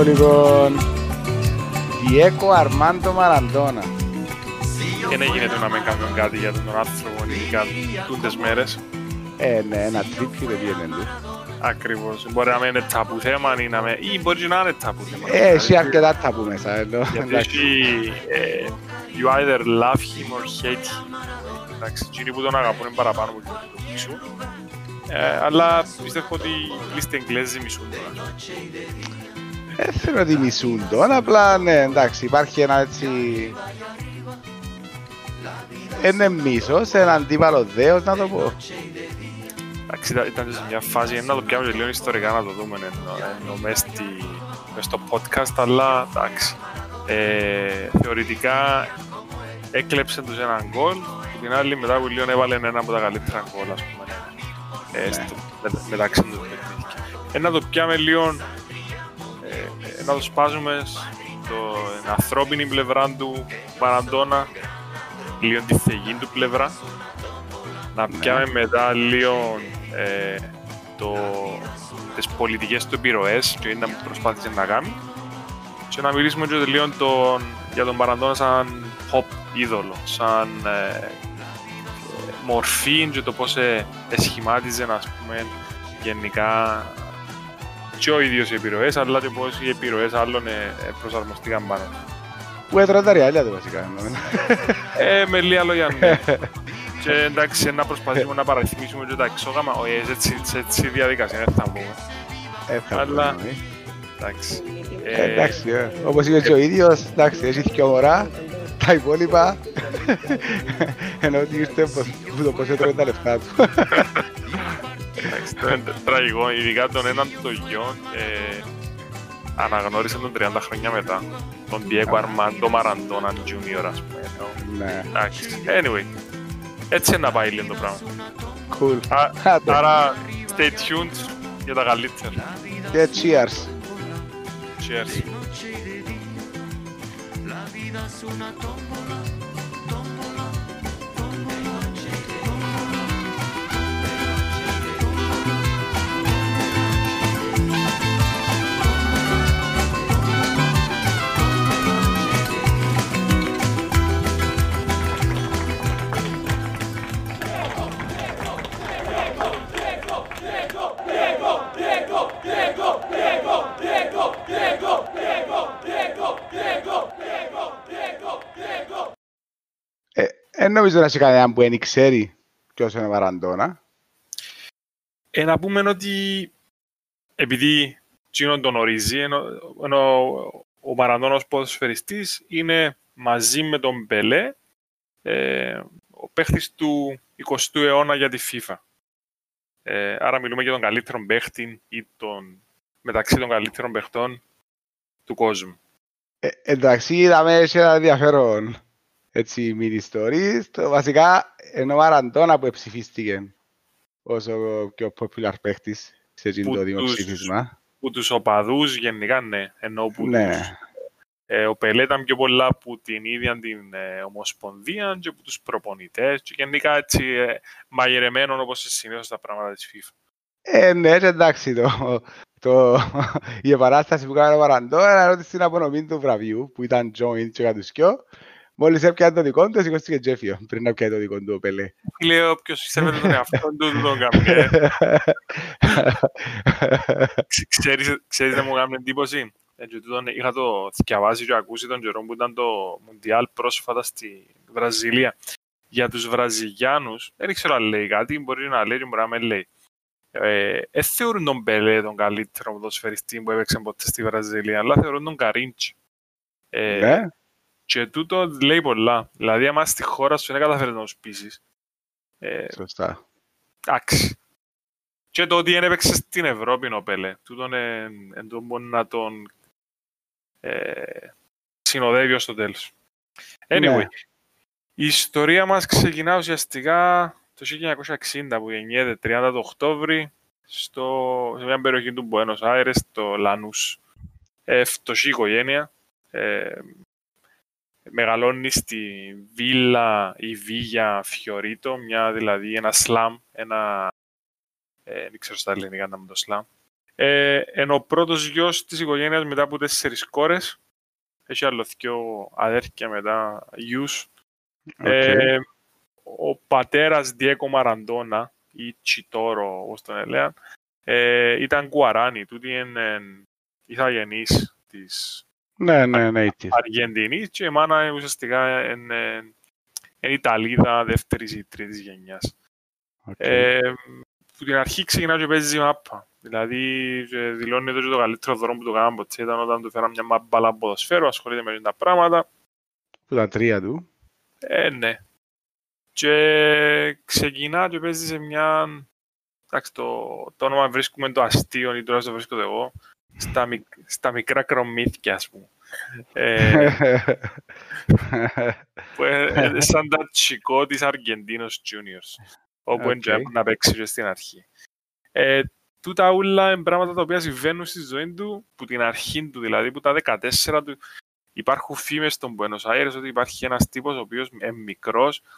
Το λοιπόν... Διέκο Αρμάντο Μαραντόνα. Δεν έγινε το να μην κάνουν κάτι για τον άνθρωπο, ειδικά τούντες μέρες. Ε, ναι, ένα τρίπιο δεν βγαίνει του. Ακριβώς. Μπορεί να μην είναι ταπού θέμα ή, να μην... ή μπορεί να είναι ταπού θέμα. Ε, έχει αρκετά ταπού μέσα, ενώ. Γιατί έχει... ε, you either love him or hate him. Εντάξει, εκείνοι που τον αγαπούν είναι παραπάνω που τον μισούν. Ε, αλλά πιστεύω ότι οι λίστοι Εγγλέζοι μισούν τον. Δεν θέλω ότι μισούν τον, απλά ναι, εντάξει, υπάρχει ένα έτσι... Είναι μίσος, ένα αντίπαλο δέος, να το πω. Εντάξει, ήταν- ήταν σε μια φάση, να το πιάμε και λίγο ιστορικά να το δούμε ενώ, ενώ μες, στη- μες στο podcast, αλλά εντάξει. Ε, θεωρητικά έκλεψε τους έναν γκολ, και την άλλη μετά που λίγο έβαλε ένα από τα καλύτερα γκολ, ας πούμε, ε, στο, με, μεταξύ τους παιχνίδια. Ε, να το πιάμε λίγο, ε, ε, να το σπάζουμε στην ανθρώπινη πλευρά του Μαραντόνα, λίγο τη θεγή του πλευρά. Να Ναι. πιάμε μετά λίγο ε, το, τις πολιτικές του επιρροές και να προσπάθησε να κάνει και να μιλήσουμε και λίγο τον, για τον Μαραντόνα σαν pop είδωλο, σαν ε, ε, μορφή και το πώς ε, εσχημάτιζε ας πούμε γενικά και ο ίδιος οι επιρροές αλλά και πώς οι επιρροές άλλων ε, ε, προσαρμοστήκαν πάνω. του. Που έτρωγε τα ριάλια του βασικά. εννοώ. Ε, με λίγα λόγια ναι. και εντάξει να προσπαθήσουμε να παραθυμίσουμε και τα εξόγαμα, όχι σε έτσι, σε έτσι διαδικασία δεν θα πούμε. Ε, θα Αλλά- πούμε, Εντάξει. ε. Ε, εντάξει, ε, όπως είπε και ο ίδιος, εντάξει, έχει και μωρά, τα υπόλοιπα, ενώ ότι ήρθε πως- που το πώς έτρωγε τα λεφτά του. Εντάξει, το είναι τραγικό, ειδικά τον έναν το γιο ε, αναγνώρισε τον 30 χρόνια μετά. Τον Diego Armando Maradona Junior, ας πούμε. ενώ- Ναι, Εντάξει, anyway. Έτσι είναι να πάει λίγο το πράγμα. cool. Α, Άντε. άρα, stay tuned για τα καλύτερα. Και cheers. Cheers. Ε, εν νομίζω να έχει κανέναν που δεν ξέρει ποιος είναι ο Μαραντόνα. Ε, να πούμε ότι επειδή Τσίνον τον ορίζει, ενώ, ενώ ο Μαραντόνας ως ποδοσφαιριστής είναι μαζί με τον Μπελέ ε, ο παίχτης του 20ου αιώνα για τη FIFA. Ε, άρα μιλούμε για τον καλύτερο παίχτη ή τον, μεταξύ των καλύτερων παιχτών του κόσμου. Ε, εντάξει, είδαμε έχει ένα ενδιαφέρον έτσι mini stories. Το, βασικά, είναι ο Μαραντόνα που ψηφίστηκε ως ο πιο popular παίχτης σε εκείνο Που το τους- δημοψήφισμα. Που τους οπαδούς γενικά ναι, ενώ που Ναι, τους, ε, ο Πελέ ήταν πιο πολλά από την ίδια την ε, Ομοσπονδία και από τους προπονητές και γενικά έτσι ε, μαγειρεμένο όπως συνήθως τα πράγματα της FIFA. ε, ναι, και εντάξει, το, το, η επανάσταση που έκανε ο Μαραντόνα είναι ότι στην απονομή του βραβείου, που ήταν joint και κατουσκιό, μόλις έπιανε το δικό του, σηκώστηκε Τζέφιο, πριν να πιάει το δικό του ο Πελέ. Λέω όποιος σέβεται τον εαυτό του δεν τον κάνει. Ε, ξε- Ξέρεις, ξέρεις να μου κάνει εντύπωση. Ε, και τούτον είχα το διαβάσει και ακούσει τον καιρό που ήταν το Μουντιάλ πρόσφατα στη Βραζιλία. Για τους Βραζιλιάνους, δεν ξέρω αν λέει κάτι, μπορεί να λέει και μπορεί να μην λέει. Ε, ε, θεωρούν τον Μπελέ τον καλύτερο ποδοσφαιριστή που έπαιξε ποτέ στη Βραζιλία, αλλά θεωρούν τον Καρίντσι. Ε, Ναι, Και τούτο λέει πολλά. Δηλαδή, άμα στη χώρα σου δεν καταφέρει να τους πείσεις, ε, σωστά. Εντάξει. Και το ότι δεν έπαιξε στην Ευρώπη είναι ο Πέλε. Τούτον εν το μπορεί να τον ε, συνοδεύει ως το τέλος. Anyway, Ναι. η ιστορία μας ξεκινά ουσιαστικά το 1960 που γεννιέται 30 το Οκτώβρη στο, σε μια περιοχή του Buenos Aires, το Λανούς. Ε, φτωχή οικογένεια. Ε, μεγαλώνει στη Βίλα ή Βίγια Φιωρίτο, μια δηλαδή ένα σλάμ, ένα, ε, δεν ξέρω στα ελληνικά να με το σλάμ, Ε, είναι ο πρώτος γιος της οικογένειας μετά από τέσσερις κόρες. Έχει άλλο δυο αδέρφια μετά, γιους. Ε, ο πατέρας Διέκο Μαραντόνα, ή Τσιτόρο, όπως τον έλεγαν, ε, ήταν Κουαράνι, τούτη είναι ηθαγενής της ναι, ναι, ναι, Αργεντινής και η μάνα ουσιαστικά είναι, είναι Ιταλίδα δεύτερης ή τρίτης γενιάς. Okay. Ε, που την αρχή ξεκινά και παίζει μάπα. Δηλαδή δηλώνει ότι το καλύτερο δρόμο που το κάναμε ποτέ ήταν όταν του φέραμε μια μάπα ποδοσφαίρου, ασχολείται με τα πράγματα. Που τα τρία του. Ε, ναι. Και ξεκινά και παίζει σε μια... Εντάξει, το, το όνομα βρίσκουμε το αστείο ή τώρα το βρίσκω εγώ. Στα, μικ, στα μικρά κρομμύθια, ας πούμε. ε, που είναι σαν τα τσικό της Αργεντίνος Juniors. Όπου okay. είναι να παίξει και στην αρχή. Ε, τούτα όλα είναι πράγματα τα οποία συμβαίνουν στη ζωή του, που την αρχή του, δηλαδή που τα 14 του, υπάρχουν φήμες στον Buenos Aires ότι υπάρχει ένας τύπος ο οποίος είναι μικρός, ε,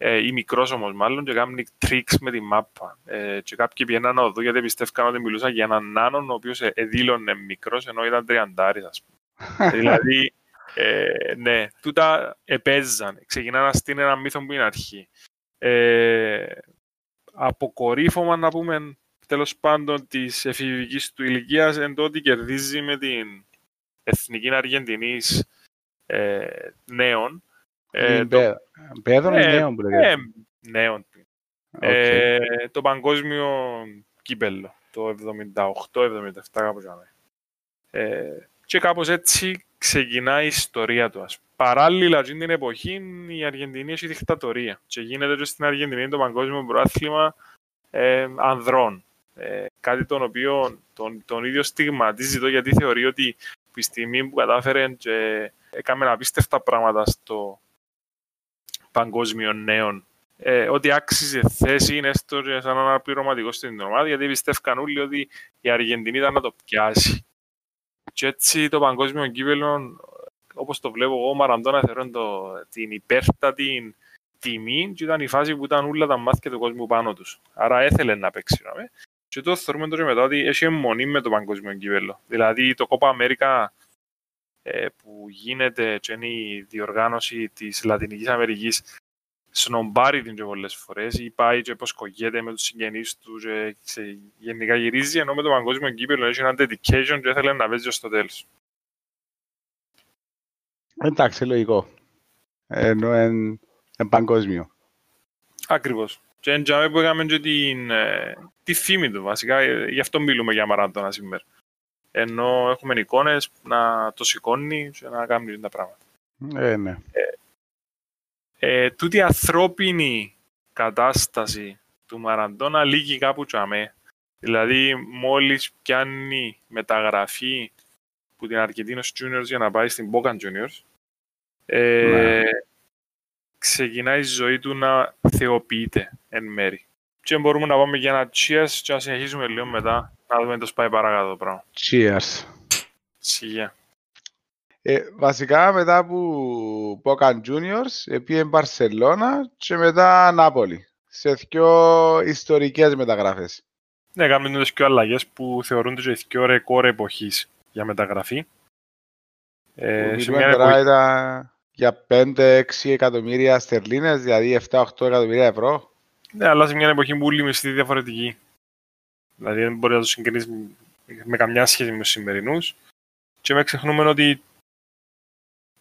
ή μικρός όμως μάλλον και κάνει tricks με τη μάπα. Ε, και κάποιοι πήγαιναν να δω γιατί πιστεύκαν ότι μιλούσα για έναν νάνον ο οποίος ε, εδήλωνε μικρός ενώ ήταν τριαντάρης ας πούμε. δηλαδή, ε, ναι, τούτα επέζαν. Ξεκινά να στείλει ένα μύθο που είναι αρχή. Ε, αποκορύφωμα να πούμε τέλος πάντων της εφηβικής του ηλικίας εν τότε κερδίζει με την Εθνική Αργεντινής ε, νέων. Ε, το, Παιδών ή ε, νέων που λέγεται. Ε, νέων. Ε, το παγκόσμιο κύπελο, το 78-77 κάπως ε, και κάπως έτσι ξεκινάει η ιστορία του. Ας. Παράλληλα, την εποχή η Αργεντινή έχει δικτατορία και γίνεται και στην Αργεντινή το παγκόσμιο πρόθλημα ε, ανδρών. Ε, κάτι τον οποίο τον, τον ίδιο στιγματίζει εδώ γιατί θεωρεί ότι τη στιγμή που κατάφερε και έκαμε απίστευτα πράγματα στο παγκόσμιο νέων ε, ότι άξιζε θέση είναι έστω σαν ένα πληρωματικό στην ομάδα γιατί πιστεύκαν όλοι ότι η Αργεντινή ήταν να το πιάσει. Και έτσι το παγκόσμιο κύπελο, όπως το βλέπω εγώ, ο Μαραντώνα θεωρώ την υπέρτατη τιμή και ήταν η φάση που ήταν όλα τα μάτια του κόσμου πάνω τους. Άρα έθελε να παίξει. Ναι. Και το θεωρούμε τώρα μετά ότι έχει αιμονή με το παγκόσμιο κύπελο. Δηλαδή το Copa America ε, που γίνεται και είναι η διοργάνωση της Λατινικής Αμερικής σνομπάρει την και πολλές φορές ή πάει και κογγέται με τους συγγενείς του και σε, γενικά γυρίζει ενώ με το παγκόσμιο κύπελο έχει ένα dedication και ήθελε να παίζει στο τέλος. Εντάξει, λογικό. Ενώ είναι παγκόσμιο. Ακριβώς. Και εντιαμε που έκαμε και την, ε, τη φήμη του βασικά, ε, γι' αυτό μιλούμε για Μαράντονα σήμερα. Ενώ έχουμε εικόνες να το σηκώνει και να κάνει τα πράγματα. Ε, ναι. Ε, ε, τούτη η ανθρώπινη κατάσταση του Μαραντώνα λύγει κάπου τσαμέ. Δηλαδή, μόλις πιάνει μεταγραφή που την Αρκετίνος Juniors για να πάει στην Bocan Juniors, ε, ναι. ξεκινάει η ζωή του να θεοποιείται εν μέρη. Και μπορούμε να πάμε για ένα cheers και να συνεχίσουμε λίγο μετά να δούμε το σπάει παρακάτω το πράγμα. Cheers. Σιγά. Ε, βασικά μετά από Πόκαν Juniors, πήγε Μπαρσελώνα και μετά Νάπολη. Σε δύο ιστορικές μεταγραφές. Ναι, κάνουμε δύο αλλαγές που θεωρούνται και δύο ρεκόρ εποχής για μεταγραφή. Ε, σε μια εποχή... ήταν για 5-6 εκατομμύρια στερλίνες, δηλαδή 7-8 εκατομμύρια ευρώ. Ναι, αλλά σε μια εποχή που όλοι μισθοί διαφορετικοί. Δηλαδή δεν μπορεί να το συγκρίνεις με καμιά σχέση με τους σημερινούς. Και με ξεχνούμε ότι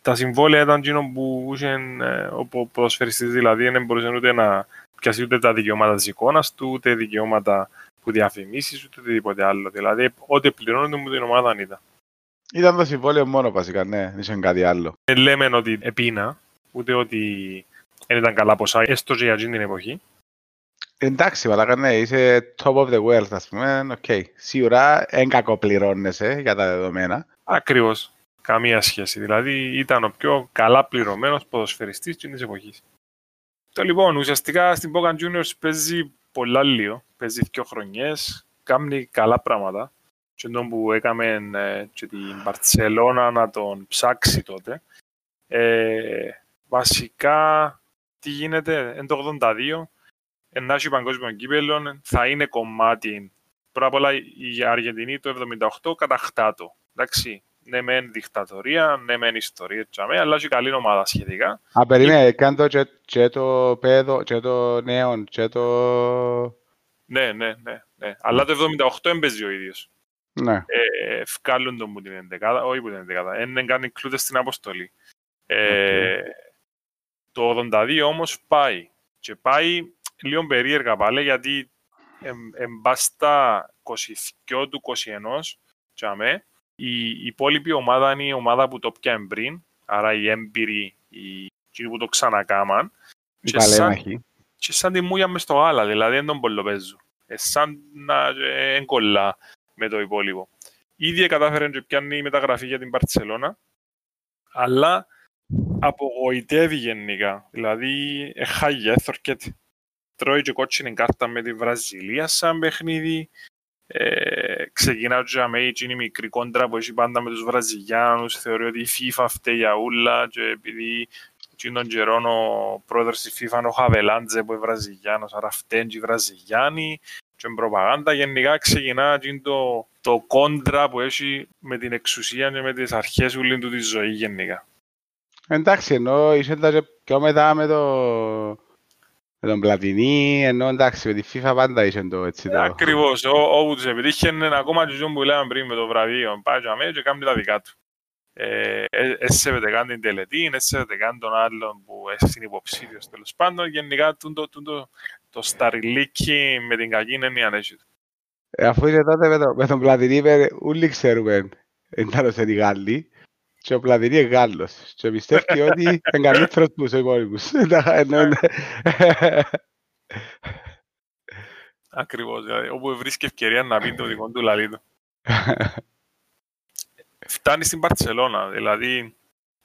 τα συμβόλαια ήταν εκείνο που είχε ε, ο ποδοσφαιριστής, δηλαδή δεν μπορούσε ούτε να πιάσει ούτε τα δικαιώματα της εικόνας του, ούτε δικαιώματα που διαφημίσεις, ούτε οτιδήποτε άλλο. Δηλαδή, ό,τι πληρώνονται μου την ομάδα ήταν. Ήταν το συμβόλαιο μόνο βασικά, ναι, δεν είχε κάτι άλλο. Δεν λέμε ότι επίνα, ούτε ότι δεν ήταν καλά ποσά, έστω και για εκείνη την εποχή. Εντάξει, μαλάκα, ναι, είσαι top of the world, ας πούμε, OK. Okay. Σίγουρα δεν κακοπληρώνεσαι για τα δεδομένα. Ακριβώς. Καμία σχέση. Δηλαδή ήταν ο πιο καλά πληρωμένος ποδοσφαιριστής της εποχής. Το λοιπόν, ουσιαστικά στην Boca Juniors παίζει πολλά λίγο. Παίζει δύο χρονιές, κάνει καλά πράγματα. Και τον που έκαμε ε, και την Μπαρτσελώνα να τον ψάξει τότε. Ε, βασικά, τι γίνεται, εν το 82, ενάχει παγκόσμιο κύπελο, θα είναι κομμάτι πρώτα απ' όλα η Αργεντινή το 78 κατακτά το. Εντάξει, ναι μεν δικτατορία, ναι μεν ιστορία, τσάμε, αλλά έχει καλή ομάδα σχετικά. Α, περίμενε, κάνει το και, και το πέδο, και το νέο, και το... Ναι, ναι, ναι, ναι. Αλλά το 78 έμπαιζε ο ίδιος. Ναι. Ε, φκάλουν τον που την 11, όχι που την 11, δεν κάνει κλούτες στην αποστολή. Ε, Το 82 όμως πάει. Και πάει λίγο περίεργα πάλι, γιατί εμπάστα 22 του 21, τσάμε, η υπόλοιπη ομάδα είναι η ομάδα που το πιάνε πριν, άρα οι έμπειροι, οι εκείνοι που το ξανακάμαν. Οι Και σαν, παλέμαχοι. και σαν τη μούια μες στο άλλα, δηλαδή δεν τον πολλοπαίζουν. Ε, σαν να ε, εγκολλά με το υπόλοιπο. Ήδη κατάφερε και πιάνει η μεταγραφή για την Παρτσελώνα, αλλά απογοητεύει γενικά. Δηλαδή, εχάγει, έθορκεται. Τρώει και κότσινη κάρτα με τη Βραζιλία σαν παιχνίδι. Ε, ξεκινά και με εκείνη η μικρή κόντρα που έχει πάντα με τους Βραζιλιάνους. Θεωρεί ότι η FIFA φταίει για ούλα και επειδή εκείνον τον καιρό ο πρόεδρος της FIFA είναι ο Χαβελάντζε που είναι Βραζιλιάνος, άρα φταίνουν και οι Βραζιλιάνοι και με προπαγάνδα γενικά ξεκινά εκείνο το, το κόντρα που έχει με την εξουσία και με τις αρχές ούλη του τη ζωή γενικά. Εντάξει, ενώ είσαι τα και πιο μετά με το... Με τον Πλατινί, ενώ εντάξει, με τη FIFA πάντα είσαι το έτσι το... Ακριβώς, ό- όπου τους επιτύχαινε ακόμα και αυτό που λέγαμε πριν με το βραβείο. Πάει και αμέσως και κάνει τα δικά του. Ε, ε, έσεβεται καν την τελετή, έσεβεται καν τον άλλον που είναι υποψήφιος τέλος πάντων. Γενικά τούν το, τούν το, το σταριλίκι με την κακή έννοια έχει του. Ε, Αφού είσαι τότε με, το, με τον Πλατινί, με- όλοι ξέρουμε εντάλλως είναι οι Γάλλοι και ο Πλατινί είναι Γάλλος και πιστεύει ότι είναι καλύτερος που τους υπόλοιπους. Ενώ είναι- Ακριβώς, δηλαδή, όπου βρίσκει ευκαιρία να πει το δικό του λαλί του. Φτάνει στην Παρτσελώνα, δηλαδή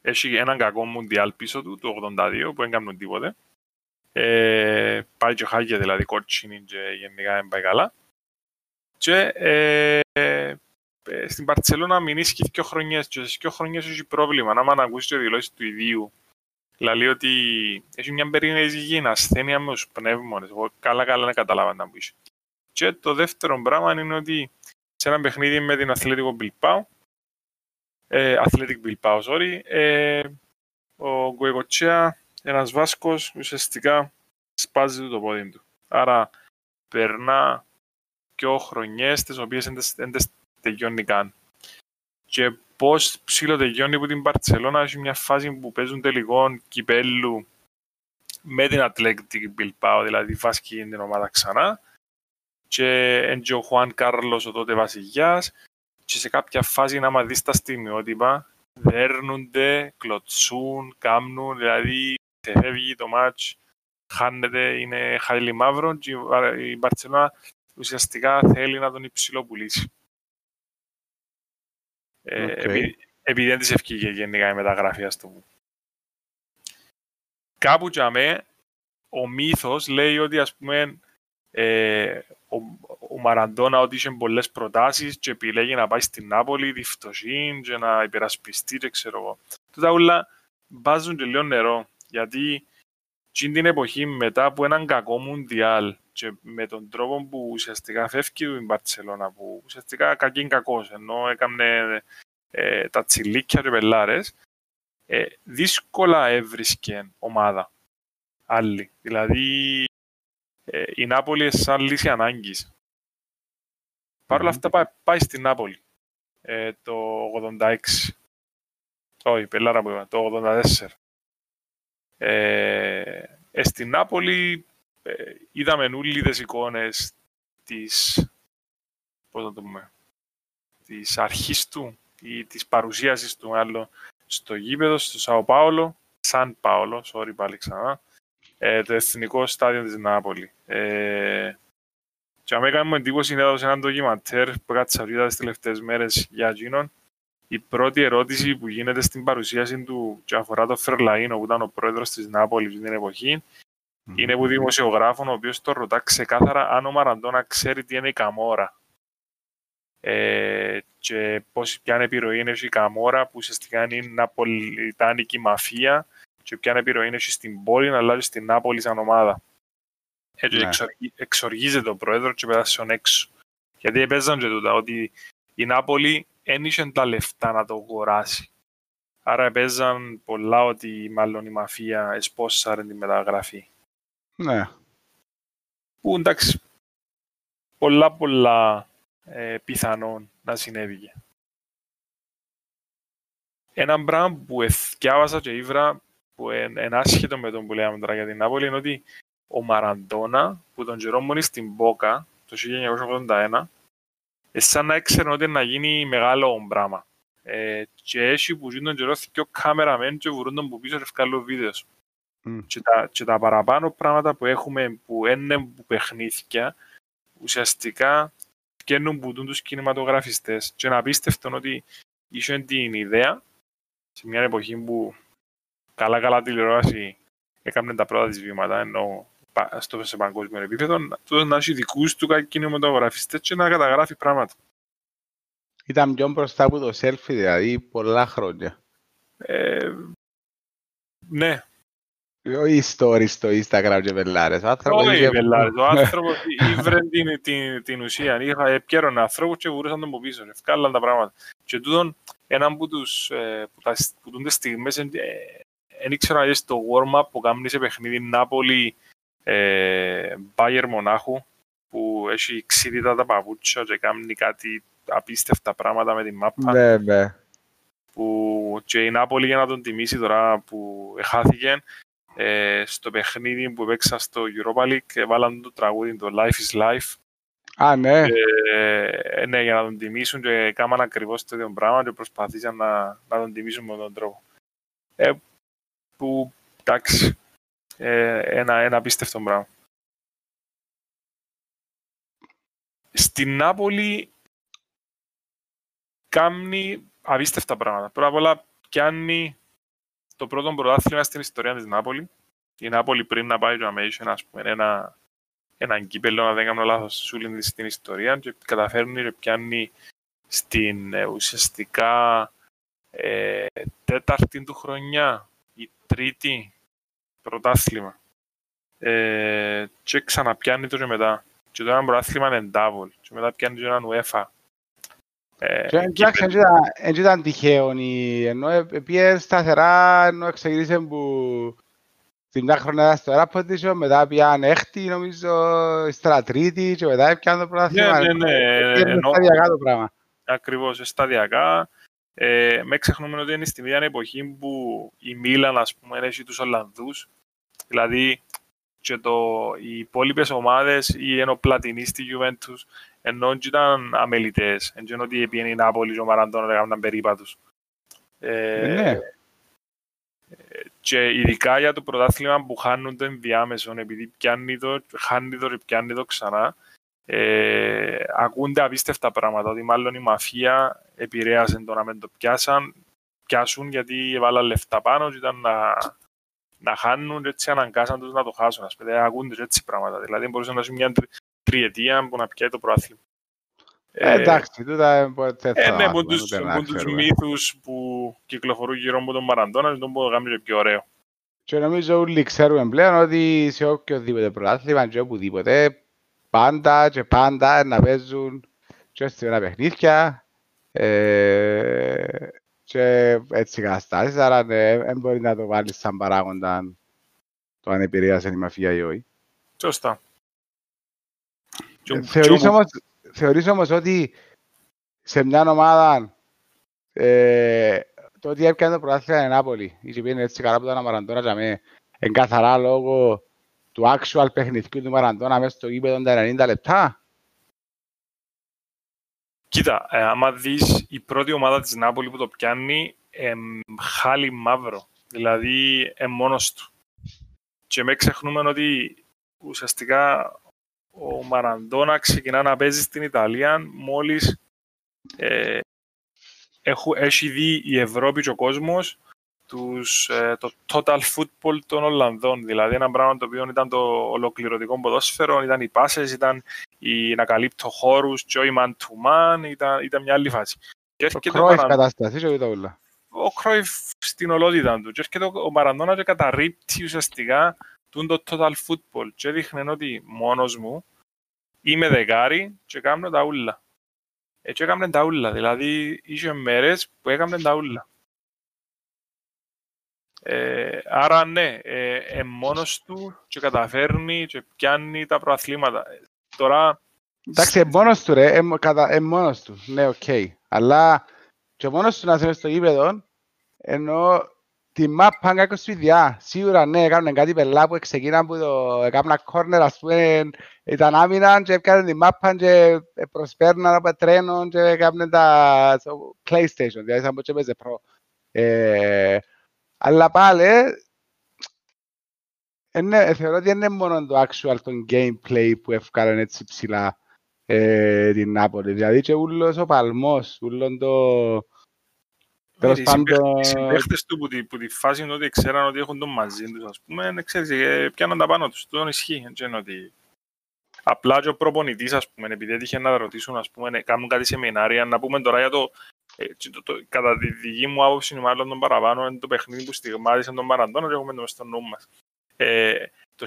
έχει έναν κακό μουντιάλ πίσω του, το 82, που δεν κάνουν τίποτε. Ε, πάει και χάγεται, δηλαδή κότσινη και γενικά δεν πάει καλά. Και ε, ε, ε, στην Παρτσελώνα μηνύσκει δύο χρονιές και σε δύο χρονιές έχει πρόβλημα. Αν ακούσεις τη δηλώσει του ιδίου, λέει ότι έχει μια περίεργη υγιεινή ασθένεια με τους πνεύμονες. Εγώ καλά καλά δεν καταλάβα να μου είσαι. Και το δεύτερο πράγμα είναι ότι σε ένα παιχνίδι με την Αθλέτικο Bilbao, ε, Athletic Bilbao, sorry, ε, ο Γκουεγοτσέα, ένας Βάσκος, ουσιαστικά σπάζει του το πόδι του. Άρα περνά και χρονιές τις οποίες δεν τις τελειώνει καν. Και πώς ψήλο τελειώνει που την Παρσελόνα έχει μια φάση που παίζουν τελικών κυπέλου με την Ατλέκτη Μπιλπάο, δηλαδή βάσκει την ομάδα ξανά. Και έντζε ο Χουάν Κάρλος, ο τότε βασιλιάς. Και σε κάποια φάση, να δεις τα στιγμιότυπα, δέρνονται, κλωτσούν, κάμνουν, δηλαδή ξεφεύγει το match, χάνεται, είναι χάλι μαύρο και η Μπαρτσελώνα ουσιαστικά θέλει να τον ψιλοπουλήσει. Οκ. επειδή, επειδή δεν της εφκήκε γενικά η μεταγραφή, ας το πούμε. Κάπου για με, ο μύθος λέει ότι ας πούμε ε, ο, ο Μαραντόνα ότι είχε πολλές προτάσεις και επιλέγει να πάει στην Νάπολη, τη φτωχή και να υπερασπιστεί και ξέρω εγώ. Τούτα όλα βάζουν και λίγο νερό, γιατί εκείνη την εποχή μετά από έναν κακό μουντιάλ και με τον τρόπο που ουσιαστικά φεύγει του η Μπαρτσελώνα, που ουσιαστικά κακή είναι κακός, ενώ έκανε ε, τα τσιλίκια και πελάρες, ε, δύσκολα έβρισκε ομάδα άλλη. Δηλαδή ε, η Νάπολη είναι σαν λύση ανάγκης. Παρ' όλα Μμμ. αυτά πάει, πάει στην Νάπολη ε, το 86. Όχι, πελάρα που είπα, το 84. Ε, ε, στην Νάπολη ε, είδαμε νουλίδες εικόνες της, πώς να το πούμε, της αρχής του ή της παρουσίασης του άλλο στο γήπεδο, στο Σαο Πάολο, Σαν Πάολο, sorry πάλι ξανά, ε, το εθνικό στάδιο της Νάπολη. Ε, και αν έκανε μου εντύπωση είναι έδωσε έναν ντοκιμαντέρ που έκατσα βρήκα τις τελευταίες μέρες για εκείνον. Η πρώτη ερώτηση που γίνεται στην παρουσίαση του και αφορά τον Φερλαΐνο που ήταν ο πρόεδρος της Νάπολης την εποχή είναι που δημοσιογράφων ο οποίος το ρωτά ξεκάθαρα αν ο Μαραντόνα ξέρει τι είναι η Καμόρα. Ε, και πώς, ποια επιρροή έχει η Καμόρα που ουσιαστικά είναι η Ναπολιτάνικη μαφία και ποια επιρροή έχει στην πόλη αλλά και στην Νάπολη σαν ομάδα. Έτσι Ναι. εξοργι- εξοργίζεται ο πρόεδρος και πέρασε στον έξω. Γιατί έπαιζαν και τούτα, ότι η Νάπολη δεν είχε τα λεφτά να το αγοράσει. Άρα έπαιζαν πολλά ότι μάλλον η μαφία εσπόσαρε τη μεταγραφή. Ναι. Που εντάξει, πολλά πολλά ε, πιθανόν να συνέβηκε. Ένα πράγμα που εθιάβασα και ήβρα που είναι άσχετο με τον που λέμε τώρα για την Νάπολη είναι ότι ο Μαραντόνα που τον Τζερόμονη στην Μπόκα το 1981 σαν να έξερε ότι να γίνει μεγάλο πράγμα. Ε, και έτσι που γίνει τον καιρό και ο κάμεραμεν και βουρούν τον που πίσω και βγάλω βίντεος. Mm. Και, τα, και τα παραπάνω πράγματα που έχουμε που είναι που παιχνίδια ουσιαστικά βγαίνουν που τους κινηματογραφιστές και να πίστευτον ότι είχε την ιδέα σε μια εποχή που καλά καλά τηλεόραση έκανε τα πρώτα της βήματα ενώ στο σε παγκόσμιο επίπεδο να έχει δικούς του κινηματογραφιστές και να καταγράφει πράγματα. Ήταν πιο μπροστά από το selfie, δηλαδή πολλά χρόνια. Ε, ναι. Όχι stories στο Instagram και πελάρες. Όχι πελάρες. Ο άνθρωπος ήβρε την, την, την ουσία. Είχα επικαίρον άνθρωπος και βουρούσαν τον από πίσω. Ευκάλλαν τα πράγματα. Και τούτον, ένα από τους ε, που, τα, που τούνται στιγμές δεν ήξερα να το warm-up που κάνει σε παιχνίδι Νάπολη ε, Μπάγερ Μονάχου που έχει ξύδιτα τα παπούτσια και κάνει κάτι απίστευτα πράγματα με την μάπα. Ναι, ναι. Που και η Νάπολη για να τον τιμήσει τώρα που χάθηκε ε, στο παιχνίδι που παίξα στο Europa League βάλαν το τραγούδι το Life is Life. Α, ναι. Ε, ναι, για να τον τιμήσουν και έκαναν ακριβώς το ίδιο πράγμα και προσπαθήσαν να, να τον τιμήσουν με τον τρόπο. Ε, που, εντάξει, ε, ένα, ένα απίστευτο πράγμα. Στην Νάπολη κάνει απίστευτα πράγματα. Πρώτα απ' όλα πιάνει το πρώτο πρωτάθλημα στην ιστορία της Νάπολη. Η Νάπολη πριν να πάει το Αμέσιο, ας πούμε, ένα, ένα κύπελο, να δεν κάνω λάθος, σούλιν στην ιστορία και καταφέρνει και πιάνει στην ε, ουσιαστικά ε, τέταρτη του χρονιά, η τρίτη πρωτάθλημα. Ε, και ξαναπιάνει το και μετά. Και το ένα πρωτάθλημα είναι double. Και μετά πιάνει το έναν UEFA. Εντάξει, δεν ήταν τυχαίο, ενώ πήγε σταθερά, ενώ ξεκίνησε που την μια χρονιά στο Ράποντισο, μετά πήγαν έκτη, νομίζω, ύστερα τρίτη και μετά έπιαν το πρωτάθλημα. Ναι, ναι, ναι. Είναι σταδιακά το πράγμα. Ακριβώς, σταδιακά. Ε, με ξεχνούμε ότι είναι στην ίδια εποχή που η Μίλαν, ας πούμε, έχει τους Ολλανδούς. Δηλαδή, και το, οι υπόλοιπες ομάδες ή ενώ πλατινοί στη Juventus ενώ ήταν αμελητές. Ενώ ότι πήγαινε η Νάπολη και ο Μαραντών να κάνουν περίπατους. Ε, ναι. Και ειδικά για το πρωτάθλημα που χάνουν το ενδιάμεσο, επειδή πιάνει το, χάνει το και πιάνει το ξανά, ε, ακούνται απίστευτα πράγματα, ότι μάλλον η μαφία επηρέασε το να μην το πιάσαν, πιάσουν γιατί έβαλαν λεφτά πάνω και ήταν να, να χάνουν και έτσι αναγκάσαν τους να το χάσουν. Ας πούμε, ακούνται έτσι πράγματα. Δηλαδή μπορούσε να είναι μια τριετία που να πιάει το πρόθυμο. Ε, εντάξει, τούτα ποτέ θα ε, ναι, από τους, τους μύθους που κυκλοφορούν γύρω από τον Μαραντώνας, τον που το πιο ωραίο. Και νομίζω όλοι ξέρουμε πλέον ότι σε οποιοδήποτε πρωτάθλημα και οπουδήποτε πάντα και πάντα να παίζουν και ένα παιχνίδια ε, και έτσι καταστάσεις, άρα ναι, δεν μπορεί να το βάλεις σαν παράγοντα το αν επηρέασε η μαφία ή όχι. Σωστά. Ε, θεωρείς όμως, θεωρείς όμως ότι σε μια ομάδα ε, το ότι έπιανε το πρωτάθλημα είναι Νάπολη ή πήγαινε έτσι καλά που ήταν ο Μαραντώνα για με εγκαθαρά λόγω του actual παιχνιδιού του Μαραντώνα μέσα στο γήπεδο τα 90 λεπτά. Κοίτα, ε, άμα δεις η πρώτη ομάδα της Νάπολη που το πιάνει ε, χάλι μαύρο, δηλαδή ε, μόνος του. Και με ξεχνούμε ότι ουσιαστικά ο Μαραντόνα ξεκινά να παίζει στην Ιταλία μόλις ε, έχω, έχει δει η Ευρώπη και ο κόσμος τους, ε, το total football των Ολλανδών. Δηλαδή ένα πράγμα το οποίο ήταν το ολοκληρωτικό ποδόσφαιρο, ήταν οι πάσες, ήταν η, να καλύπτω χώρους, και man to man, ήταν, ήταν μια άλλη φάση. ο Κρόιφ κατάστασης και τα όλα. Ο Κρόιφ στην ολότητα του. Και έρχεται ο Μαραντόνα και καταρρύπτει ουσιαστικά το total football και έδειχνε ότι μόνος μου είμαι δεκάρι και κάνω τα ούλα. Έτσι έκαμε τα ούλα, δηλαδή είχε μέρες που έκαμε τα ούλα. Ε, άρα ναι, ε, ε, μόνος του και καταφέρνει και πιάνει τα προαθλήματα. Τώρα... Εντάξει, ε, μόνος του ρε, ε, κατα, ε, μόνος του, ναι, οκ. Okay. Αλλά και μόνος του να είσαι στο γήπεδο, ενώ τη μάπα κάκω στη διά. Σίγουρα ναι, έκαναν κάτι πελά που ξεκίναν που το έκαναν κόρνερ, ας πούμε, ήταν άμυνα και έκαναν τη μάπα και προσπέρναν από τρένο και έκαναν τα στο PlayStation, δηλαδή σαν πως έπαιζε προ. Ε, αλλά πάλι, είναι, θεωρώ ότι είναι μόνο το actual το gameplay που έφκαλαν έτσι ψηλά ε, την Νάπολη. Δηλαδή και ούλος ο παλμός, ούλον το... Τέλος πάντων... Οι συμπαίχτες του που τη, που τη φάση είναι ότι ξέραν ότι έχουν τον μαζί τους, ας πούμε, ξέρεις, ε, πιάναν τα πάνω τους, τον ισχύει, δεν ότι... Απλά και ο προπονητής, ας πούμε, επειδή έτυχε να ρωτήσουν, ας πούμε, κάνουν κάτι σεμινάρια, να πούμε τώρα για το ε, το, το, κατά τη δική μου άποψη, μάλλον τον παραπάνω, είναι το παιχνίδι που στιγμάτισαν τον Μαραντώνα και έχουμε το μες στο νου μας. Ε, το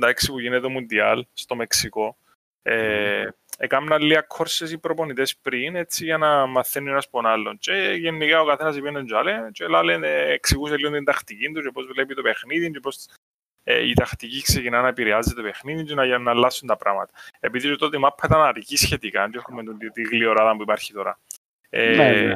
1986 που γίνεται το Μουντιάλ στο Μεξικό, ε, έκαναν λίγα κόρσες οι προπονητές πριν, έτσι, για να μαθαίνουν ένας πον άλλον. Και γενικά ο καθένας πήγαινε και και λένε, εξηγούσε λίγο την τακτική του και πώς βλέπει το παιχνίδι και πώς ε, η τακτική ξεκινά να επηρεάζει το παιχνίδι και να, να αλλάσουν τα πράγματα. Επειδή τότε η μάπα ήταν αρκή σχετικά, και έχουμε τη, τη γλυοράδα που υπάρχει τώρα. Ε, ναι, ναι.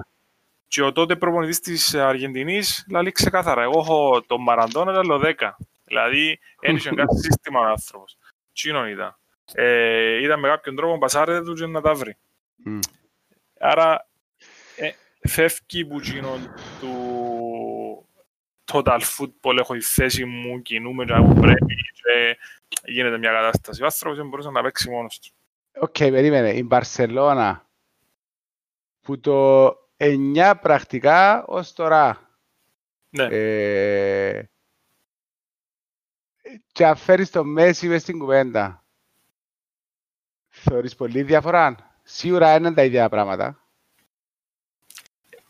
Και ο τότε προπονητής της Αργεντινής λέει ξεκάθαρα, εγώ έχω τον Μαραντώνα και άλλο 10. Δηλαδή, ένιωσε κάτι σύστημα ο άνθρωπος. Τσίνον ήταν. Ε, ήταν με κάποιον τρόπο πασάρετε του και να τα βρει. Mm. Άρα, ε, φεύγει που τσίνον του total football, έχω η θέση μου, κινούμε και που πρέπει και γίνεται μια κατάσταση. Ο άνθρωπος δεν μπορούσε να παίξει μόνος του. Οκ, okay, περίμενε. Η Μπαρσελώνα που το 9 πρακτικά ως τώρα. Ναι. Ε, και αφαίρεις το Μέση μες στην κουβέντα. Θεωρείς πολύ διαφορά. Σίγουρα είναι τα ίδια πράγματα.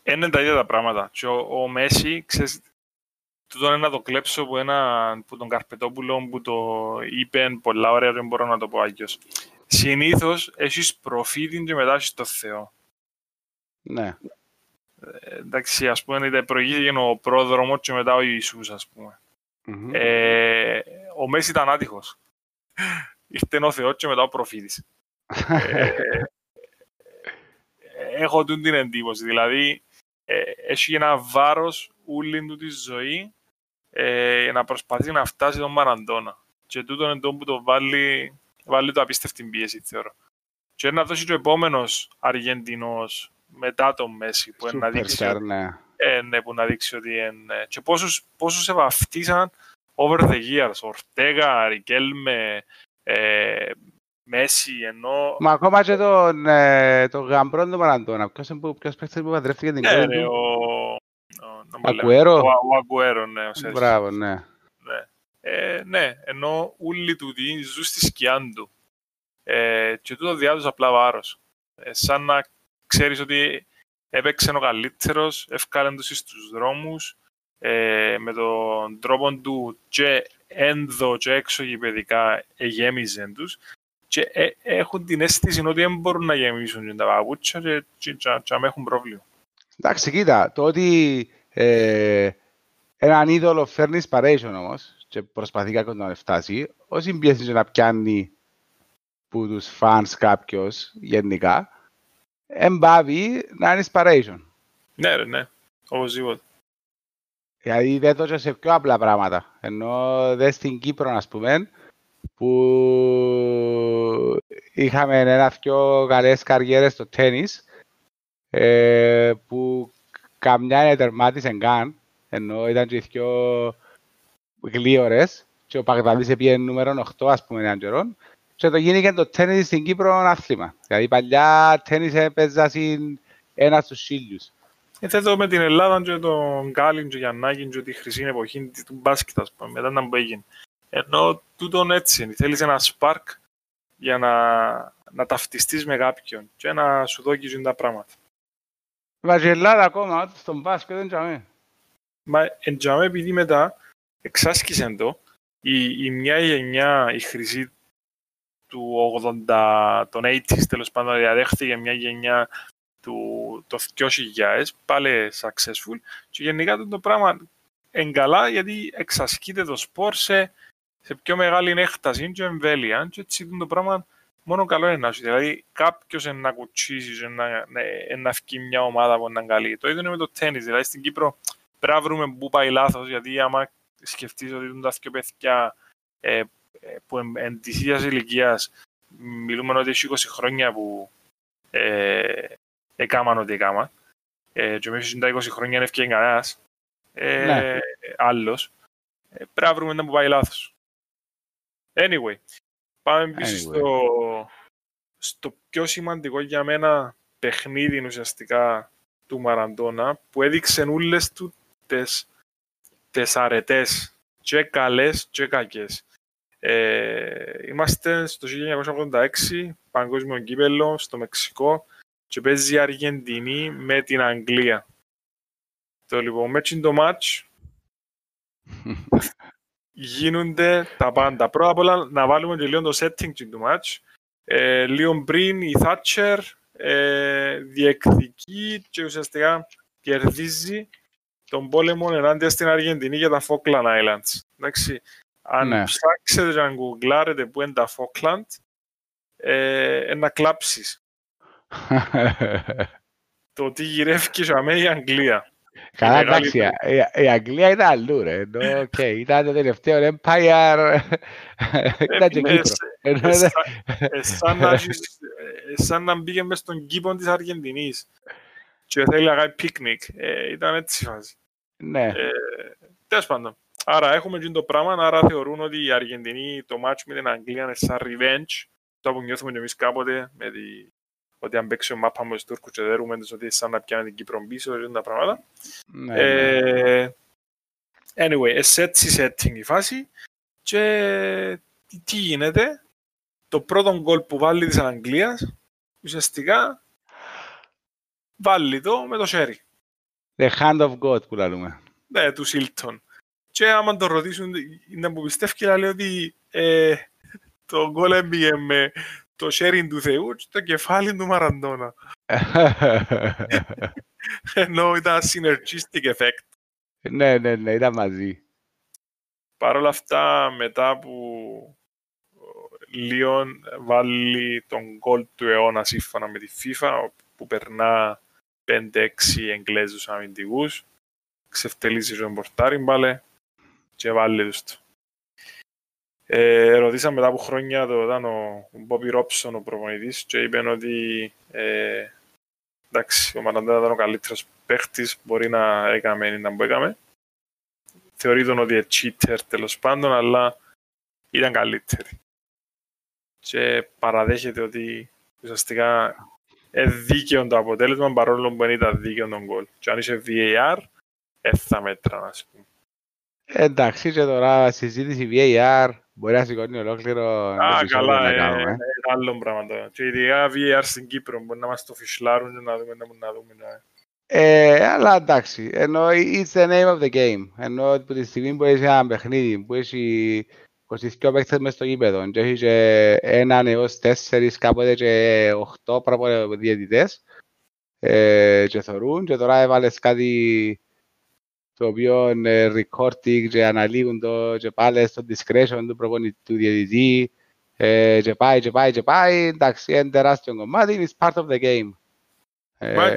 Είναι τα ίδια τα πράγματα. Και ο, ο Μέση, ξέρεις, τούτο είναι να το κλέψω που, ένα, που τον Καρπετόπουλο που το είπε πολλά ωραία, δεν μπορώ να το πω άγιος. Συνήθως έχεις προφήτη και μετά έχεις το Θεό. Ναι. Ε, εντάξει, ας πούμε, είτε προηγήθηκε ο πρόδρομος και μετά ο Ιησούς, ας πούμε. Mm-hmm. Ε, ο Μέσης ήταν άτυχος. Ήρθε ο Θεός και μετά ο προφήτης. Ε, έχω την εντύπωση, δηλαδή ε, έχει ένα βάρος ούλην του της ζωή ε, να προσπαθεί να φτάσει τον Μαραντώνα. Και τούτο είναι το που το βάλει, βάλει το απίστευτη πίεση, θεωρώ. Και να δώσει και ο επόμενος Αργεντινός μετά το Μέση που είναι να δείξει, ναι. Ε, ναι, που να δείξει ότι είναι... Και πόσους, πόσους ευαυτίσαν over the years, Ορτέγα, Ρικέλμε, ε, Μέση, ενώ... Μα ακόμα και τον, ε, το γαμπρό του Μαραντώνα, ποιος, ποιος παίχτης που παντρεύτηκε την κόρη ναι, του; Ο, Αγκουέρο; Ο, ο Αγκουέρο, ναι. Ο Μπράβο, ναι. Ναι. Ε, ναι, ενώ όλοι του ζουν στη σκιά του. Ε, και τούτο διάδοσε απλά βάρος. Ε, σαν να ξέρεις ότι έπαιξε ο καλύτερος, ευκάλεν τους στους δρόμους, ε, με τον τρόπο του και ένδο και έξω γηπαιδικά εγέμιζεν τους και ε, έχουν την αίσθηση ότι δεν μπορούν να γεμίσουν τα παπούτσια και, και, και, και έχουν πρόβλημα. Εντάξει, κοίτα, το ότι ε, έναν είδωλο φέρνει inspiration όμως και προσπαθεί κάποιος να φτάσει, όσοι πιέζει να πιάνει που τους φανς κάποιος γενικά, εμπάβει να είναι inspiration. Ναι, ρε, ναι. Οπωσδήποτε. Δηλαδή δεν το σε πιο απλά πράγματα. Ενώ δεν στην Κύπρο, ας πούμε, που είχαμε ένα-δυο καλές καριέρες στο τέννις, ε, που καμιά είναι τερμάτισε καν, ενώ ήταν και δυο γλίωρες και ο Παγδαλής έπιε νούμερο 8, ας πούμε, έναν καιρό, και το γίνει και το τέννις στην Κύπρο άθλημα. Δηλαδή παλιά τέννις έπαιζα ένας στους σύλλους. Ε, εδώ με την Ελλάδα και τον Γκάλιν και Γιαννάκιν και τη χρυσή εποχή του μπάσκετ, ας πούμε, μετά να που έγινε. Ενώ τούτον έτσι, θέλεις ένα σπάρκ για να, να ταυτιστείς με κάποιον και να σου δώσει τα πράγματα. Ελλάδα ακόμα, στον μπάσκετ δεν τζαμέ. Μα εν τζαμέ επειδή μετά εξάσκησαν το, η, η μια γενιά, η χρυσή του 80, των 80s τέλος πάντων, διαδέχθηκε μια γενιά του, το 2000, πάλι successful και γενικά το πράγμα εγκαλά γιατί εξασκείται το σπορ σε, σε πιο μεγάλη έκταση και εμβέλεια και έτσι το πράγμα μόνο καλό είναι να σου. Δηλαδή κάποιος να κουτσίσει, να, να βγει μια ομάδα που είναι καλή. Το ίδιο είναι με το τέννις, δηλαδή στην Κύπρο πρέπει να βρούμε πού πάει λάθος, γιατί άμα σκεφτείς ότι είναι τα δύο παιδιά ε, ε, που εν της ίδιας ηλικίας μιλούμε ότι έχει 20 χρόνια που ε, έκαναν ό,τι έκαναν ε, και μέσα στα 20 χρόνια είναι ευκαιρία κανένας ε, ναι. άλλος ε, πρέπει να βρούμε να που πάει λάθος anyway πάμε πίσω anyway. στο, στο πιο σημαντικό για μένα παιχνίδι ουσιαστικά του Μαραντόνα που έδειξε όλες του τις, τις αρετές και καλές και κακές. Ε, είμαστε στο 1986, παγκόσμιο κύπελο, στο Μεξικό και παίζει η Αργεντινή με την Αγγλία. Το λοιπόν, με το μάτς γίνονται τα πάντα. Πρώτα απ' όλα να βάλουμε και λίγο το setting του μάτς. Ε, λίγο πριν η Thatcher ε, διεκδικεί και ουσιαστικά κερδίζει τον πόλεμο ενάντια στην Αργεντινή για τα Falkland Islands. Εντάξει, αν ναι. ψάξετε και αν γκουγκλάρετε που είναι τα Falkland, ε, να κλάψεις. το τι γυρεύει και η Αγγλία. Καλά, εντάξει, η Αγγλία ήταν αλλού, ρε. Ενώ, okay, ήταν το τελευταίο Empire, ήταν και Κύπρο. Σαν να μπήκε μες στον κήπο της Αργεντινής και θέλει να κάνει πίκνικ. Ήταν έτσι η φάση. Ναι. Τέλος πάντων. Άρα έχουμε και το πράγμα, άρα θεωρούν ότι η Αργεντινή το match με την Αγγλία είναι σαν revenge, το που νιώθουμε και εμείς κάποτε, με τη... ότι αν παίξει ο μάπα με τους Τούρκους και δέρουμε τους ότι σαν να πιάνε την Κύπρο πίσω και τα πράγματα. Ναι, ε... ναι. Anyway, έτσι setting η φάση και τι, τι γίνεται, το πρώτο γκολ που βάλει της Αγγλίας, ουσιαστικά βάλει το με το χέρι. The hand of God που λέμε. Ναι, του Σίλτον. Και άμα το ρωτήσουν, να μου πιστεύει λέει ότι ε, το γκολ έμπηγε με το sharing του Θεού και το κεφάλι του Μαραντόνα. Ενώ ήταν synergistic effect. Ναι, ναι, ναι, ήταν μαζί. Παρ' όλα αυτά, μετά που Λίον βάλει τον γκολ του αιώνα σύμφωνα με τη FIFA, που περνά 5-6 Εγγλέζους αμυντικούς, ξεφτελίζει τον πορτάρι μπάλε και βάλει τους τους. Ε, ρωτήσαμε μετά από χρόνια το ήταν ο Μπόμπι Ρόψον ο προπονητής και είπε ότι ε, εντάξει, ο Μαραντένα ήταν ο καλύτερος παίχτης, μπορεί να έκαμε ή να που έκαμε. Θεωρείται ότι είναι cheater τέλος πάντων, αλλά ήταν καλύτερη. Και παραδέχεται ότι ουσιαστικά είναι δίκαιο το αποτέλεσμα παρόλο που δεν ήταν δίκαιο τον γκολ. Και αν είσαι VAR, δεν θα μέτρα, να πούμε. Εντάξει, και τώρα συζήτηση VAR μπορεί να σηκώνει ολόκληρο... Α, καλά, ε, είναι ε. άλλο πράγμα τώρα. Και ειδικά VAR στην Κύπρο μπορεί να μας το φυσλάρουν και να δούμε, να δούμε. Ναι. Ε, αλλά εντάξει, ενώ it's the name of the game. Ενώ από τη στιγμή που έχεις ένα παιχνίδι που έχει 22 παίκτες μες στο γήπεδο και έχεις και έναν έως τέσσερις κάποτε και οχτώ πράγμα διαιτητές ε, και θωρούν και τώρα έβαλες κάτι το οποίο είναι recording και αναλύουν το και πάλι στο discretion του προπονητή του διαιτητή ε, και πάει και πάει και πάει, εντάξει, είναι τεράστιο κομμάτι, it's part of the game. Ε,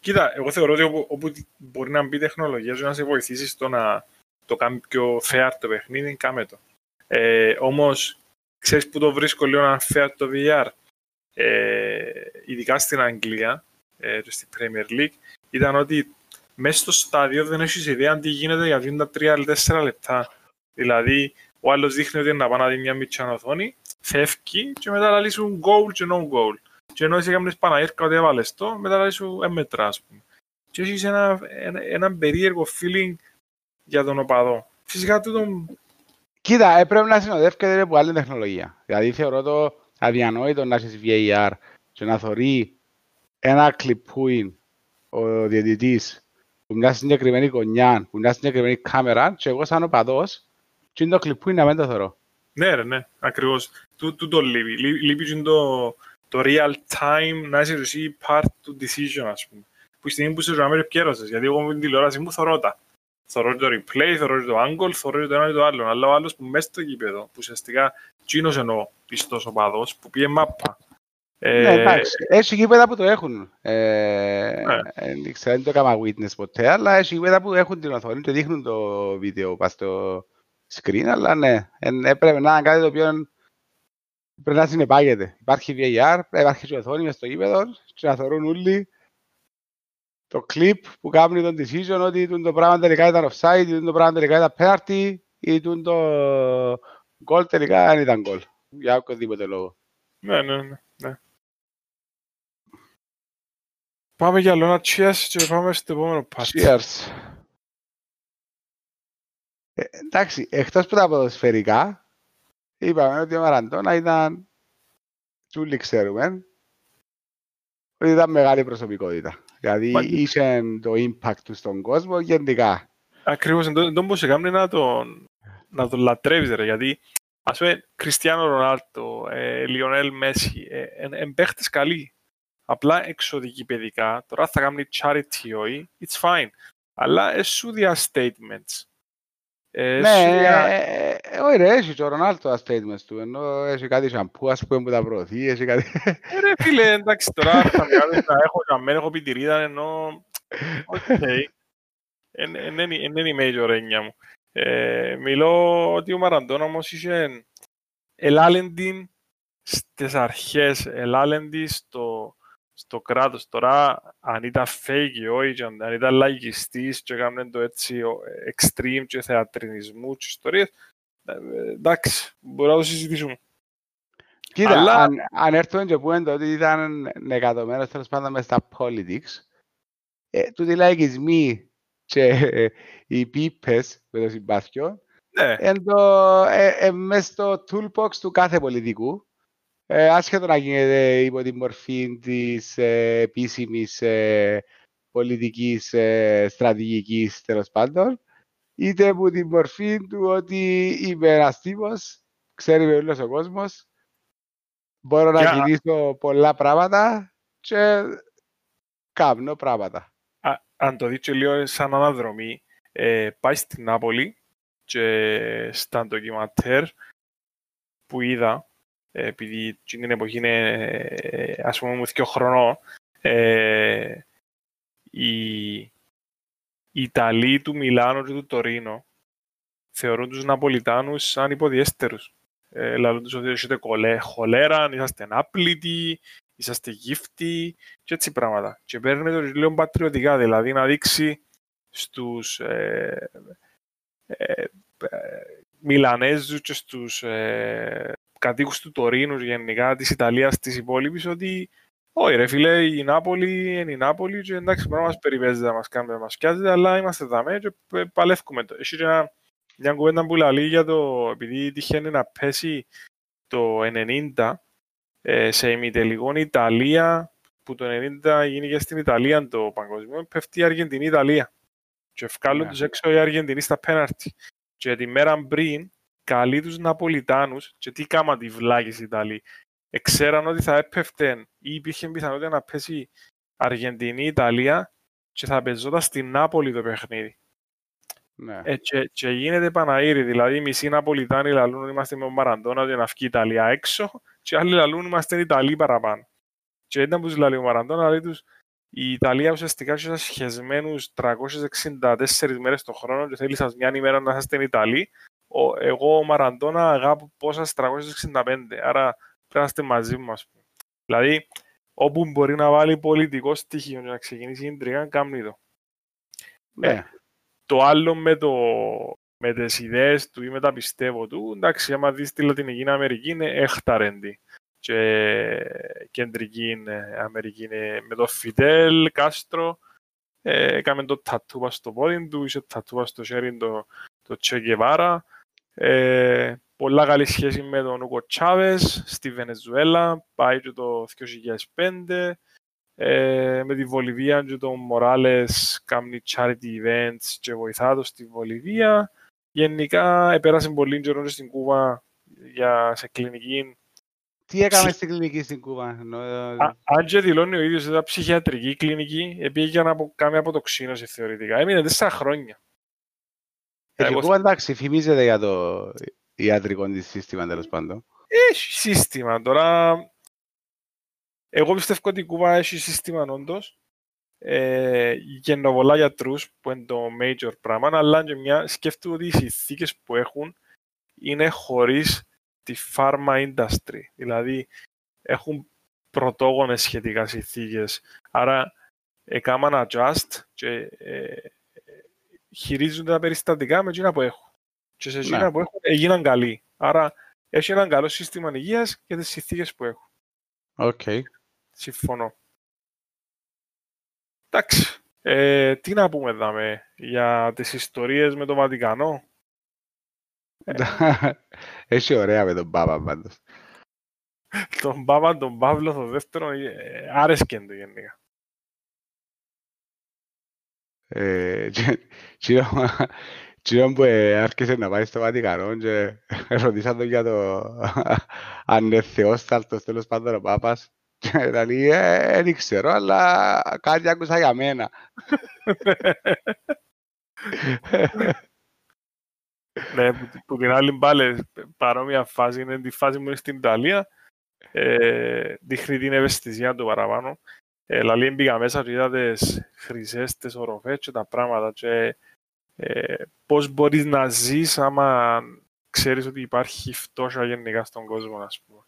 Κοίτα, εγώ θεωρώ ότι όπου, όπου μπορεί να μπει τεχνολογία να σε βοηθήσει στο να το κάνει πιο fair το παιχνίδι, κάμε το. Ε, όμως, ξέρεις που το βρίσκω λίγο να fair το VR. Ε, ειδικά στην Αγγλία, ε, στη Premier League, ήταν ότι μέσα στο στάδιο δεν έχεις ιδέα τι γίνεται για τα 3-4 λεπτά. Δηλαδή, ο άλλος δείχνει ότι είναι να πάει να δει μια μητσιά οθόνη, φεύγει και μετά λέει σου goal και no goal. Και ενώ εσύ έκανες Παναήρκα ότι έβαλες το, μετά λέει σου έμετρα, ας πούμε. Και έχεις ένα, ένα, ένα περίεργο feeling για τον οπαδό. Φυσικά τούτο... Κοίτα, ε, πρέπει να συνοδεύεται από άλλη τεχνολογία. Δηλαδή θεωρώ το αδιανόητο να έχεις VAR και να θωρεί ένα κλιπούιν ο διαιτητής που μια συγκεκριμένη γωνιά, που μια συγκεκριμένη κάμερα και εγώ σαν οπαδός και είναι το κλιπούιν να μην το θωρώ. Ναι, ρε, ναι, ακριβώς. Τού, τού το λείπει. Λεί- Λείπει και το, το real time να είσαι εσύ part του decision, ας πούμε. Που η στιγμή που είσαι ζωάμερ πιέρωσες, γιατί εγώ με την τηλεόραση μου θωρώ τα. Θωρώ το replay, θωρώ το angle, θωρώ το ένα ή το άλλο. Αλλά ο άλλος που μέσα στο γήπεδο, που ουσιαστικά τσίνος εννοώ πιστός οπαδός, που πήγε μάπα. Ε, Ναι, εντάξει. Έχει γήπεδα που το έχουν. Ε, Ναι. Δεν ξέρω, δεν το έκανα witness ποτέ, αλλά έχει γήπεδα που έχουν την οθόνη και δείχνουν το βίντεο πας στο screen, αλλά ναι, εν- έπρεπε να είναι κάτι το οποίο πρέπει να συνεπάγεται. Υπάρχει VAR, υπάρχει και οθόνη μες στο γήπεδο και να θεωρούν όλοι το clip που κάνει τον decision ότι τούτο το πράγμα τελικά ήταν offside, ή τούτο το πράγμα τελικά ήταν penalty ή τούτο το goal τελικά δεν ήταν goal. Για οποιοδήποτε λόγο. ναι, ναι, ναι, ναι. Πάμε για άλλο ένα cheers και πάμε στο επόμενο part. Cheers. Ε, εντάξει, εκτός από τα ποδοσφαιρικά, είπαμε ότι ο Μαραντώνα ήταν, τσούλοι ξέρουμε, ότι ήταν μεγάλη προσωπικότητα. Δηλαδή Μα- είχε το impact του στον κόσμο γενικά. Ακριβώς, δεν δεν μπορούσε κάνει να τον, να τον λατρεύεις, ρε, γιατί ας πούμε, Κριστιανό Ρονάλτο, ε, Λιονέλ Μέση, ε, εν, εν παίχτες καλοί. Απλά εξωτικοί παιδικά, τώρα θα κάνει charity όχι, it's fine. Αλλά εσύ δια statements. Ε, ναι, σου δια- ε, ε, όχι ρε, έχει και ο Ρονάλτο τα statements του, ενώ έχει κάτι σαμπού, ας πούμε, που τα προωθεί, έχει κάτι... Ε, ρε φίλε, εντάξει, τώρα θα βγάλω, θα έχω καμμένο, έχω πιτηρίδα, ενώ... Οκ. Εν εν είναι εν είναι η major έννοια μου. Ε, μιλώ ότι ο Μαραντώνα όμως είχε ελάλεντη στις αρχές, ελάλεντη στο, στο κράτος. Τώρα, αν ήταν fake ή όχι, και αν αν ήταν λαϊκιστής και έκαναν το έτσι ο, extreme και θεατρινισμού και ιστορίες, ε, ε, εντάξει, μπορούμε να το συζητήσουμε. Κοίτα, Αλλά- αν, αν έρθουμε και πούμε το ότι ήταν νεκατομένος τέλος πάντων μες στα politics, ε, τούτοι οι λαϊκισμοί και ε, οι πίπες με το συμπάθειο, Ναι, εν το, ε, ε, μες στο toolbox του κάθε πολιτικού, ε, άσχετο να γίνεται υπό τη μορφή της ε, επίσημης ε, πολιτικής ε, στρατηγικής τέλος πάντων, είτε από τη μορφή του ότι είμαι ένας τύπος, ξέρει με όλος ο κόσμος, μπορώ να Για- κινήσω πολλά πράγματα και κάνω πράγματα. Α, αν το δείτε λίγο σαν αναδρομή, ε, πάει στην Νάπολη και στα ντοκιματέρ που είδα, ε, επειδή εκείνη την εποχή είναι, ε, ας πούμε, μου δύο χρονών, ε, οι, οι Ιταλοί του Μιλάνου και του Τωρίνο θεωρούν τους Ναπολιτάνους σαν υποδιέστερους. Ε, λαλούν τους ότι έχετε κολέ, χολέρα, είσαστε άπλητοι, είσαστε γύφτοι και έτσι πράγματα. Και παίρνει το λίγο πατριωτικά, δηλαδή να δείξει στους ε, ε, ε, Μιλανέζους και στους ε, κατοίκους του Τωρίνου γενικά της Ιταλίας της υπόλοιπης ότι όχι ρε φίλε, η Νάπολη είναι η Νάπολη και εντάξει μπορεί να μας περιπέζεται, να μας κάνει, να μας πιάζεται, αλλά είμαστε δαμέ και π- παλεύκουμε το. Έχει και ένα, μια κουβέντα που λέει για το, επειδή τυχαίνει να πέσει το 90 ε, σε ημιτελικό η Ιταλία, που το 90 γίνηκε στην Ιταλία το παγκοσμίο, πέφτει η Αργεντινή Ιταλία. Και ευκάλλουν Ναι. τους έξω οι Αργεντινοί στα πέναρτι. Και τη μέρα πριν, καλεί τους Ναπολιτάνους, και τι κάμαν τη βλάκες οι Ιταλοί. Εξέραν ότι θα έπεφτε ή υπήρχε πιθανότητα να πέσει Αργεντινή-Ιταλία και θα παίζονταν στην Νάπολη το παιχνίδι. Ναι. Ε, και, και γίνεται Παναήρη, δηλαδή οι μισοί Ναπολιτάνοι λαλούν ότι είμαστε με τον Μαραντώνα για να βγει η Ιταλία έξω και άλλοι λαλούν είμαστε Ιταλοί παραπάνω. Και ήταν που τους λέει ο Μαραντώνα, λέει τους η Ιταλία ουσιαστικά έχει σας σχεσμένους 364 μέρες το χρόνο και θέλει σας μια ημέρα να είστε Ιταλοί. Ο, εγώ ο Μαραντώνα αγάπω πόσα 365, άρα πρέπει να είστε μαζί μου, ας πούμε. Δηλαδή, όπου μπορεί να βάλει πολιτικό στοιχείο και να ξεκινήσει η ιντριγά, κάνει το. ναι. Το άλλο με, το, με τις ιδέες του ή με τα πιστεύω του, εντάξει, άμα δεις τη Λατινική Αμερική είναι έχταρεντη. Και κεντρική ε, Αμερική είναι με το Φιδέλ, Κάστρο, ε, έκαμε το τατούβα στο πόδι του, είχε τατούβα στο χέρι το, το Τσέ Γκεβάρα. Ε, πολλά καλή σχέση με τον Ούκο Τσάβες στη Βενεζουέλα, πάει και το 2005. Ε, με τη Βολιβία και τον Μοράλες κάνει charity events και βοηθά το στη Βολιβία. Γενικά επέρασε πολύ καιρό και στην Κούβα για, σε κλινική. Τι έκαμε στην κλινική στην Κούβα. Ενώ... Α, αν και δηλώνει ο ίδιος ήταν ψυχιατρική κλινική, επειδή για να απο, κάνει αποτοξίνωση θεωρητικά. Έμεινε τέσσερα χρόνια. Ε, Εγώ- η Κούβα εντάξει, φημίζεται για το ιατρικό της σύστημα τέλος πάντων. Έχει σύστημα. Τώρα, εγώ πιστεύω ότι η Κούβα έχει σύστημα όντως. Ε, γεννοβολά γιατρούς που είναι το major πράγμα, αλλά και μια, σκέφτομαι ότι οι συνθήκες που έχουν είναι χωρίς τη pharma industry. Δηλαδή, έχουν πρωτόγονες σχετικά συνθήκες. Άρα, έκαναν adjust και ε, χειρίζονται τα περιστατικά με εκείνα που έχουν. Και σε εκείνα Ναι. που έχουν έγιναν καλοί. Άρα, έχει ένα καλό σύστημα υγείας για τις συνθήκες που έχουν. Οκ. Συμφωνώ. Εντάξει. Ε, τι να πούμε εδώ για τις ιστορίες με το Βατικανό; Έχει ωραία με τον Πάπα πάντως. Τον Πάπα, τον Παύλο, το δεύτερο, ε, άρεσκεν του γενικά. Ε, και- τσινό- τσινό που ε, άρχισε να πάει στο Βατικανό και ρωτήσαν τον για το αν είναι θεόσταλτος τέλος πάντων ο Πάπας και λέει, ε, δεν ξέρω, αλλά κάτι άκουσα για μένα. ναι, που, που την άλλη πάλι παρόμοια φάση είναι τη φάση μου είναι στην Ιταλία. Ε, δείχνει την ευαισθησία του παραπάνω. Ε, δηλαδή μπήκα μέσα και είδα τις χρυσές, τις οροφές και τα πράγματα και ε, πώς μπορείς να ζεις άμα ξέρεις ότι υπάρχει φτώχεια γενικά στον κόσμο, ας πούμε.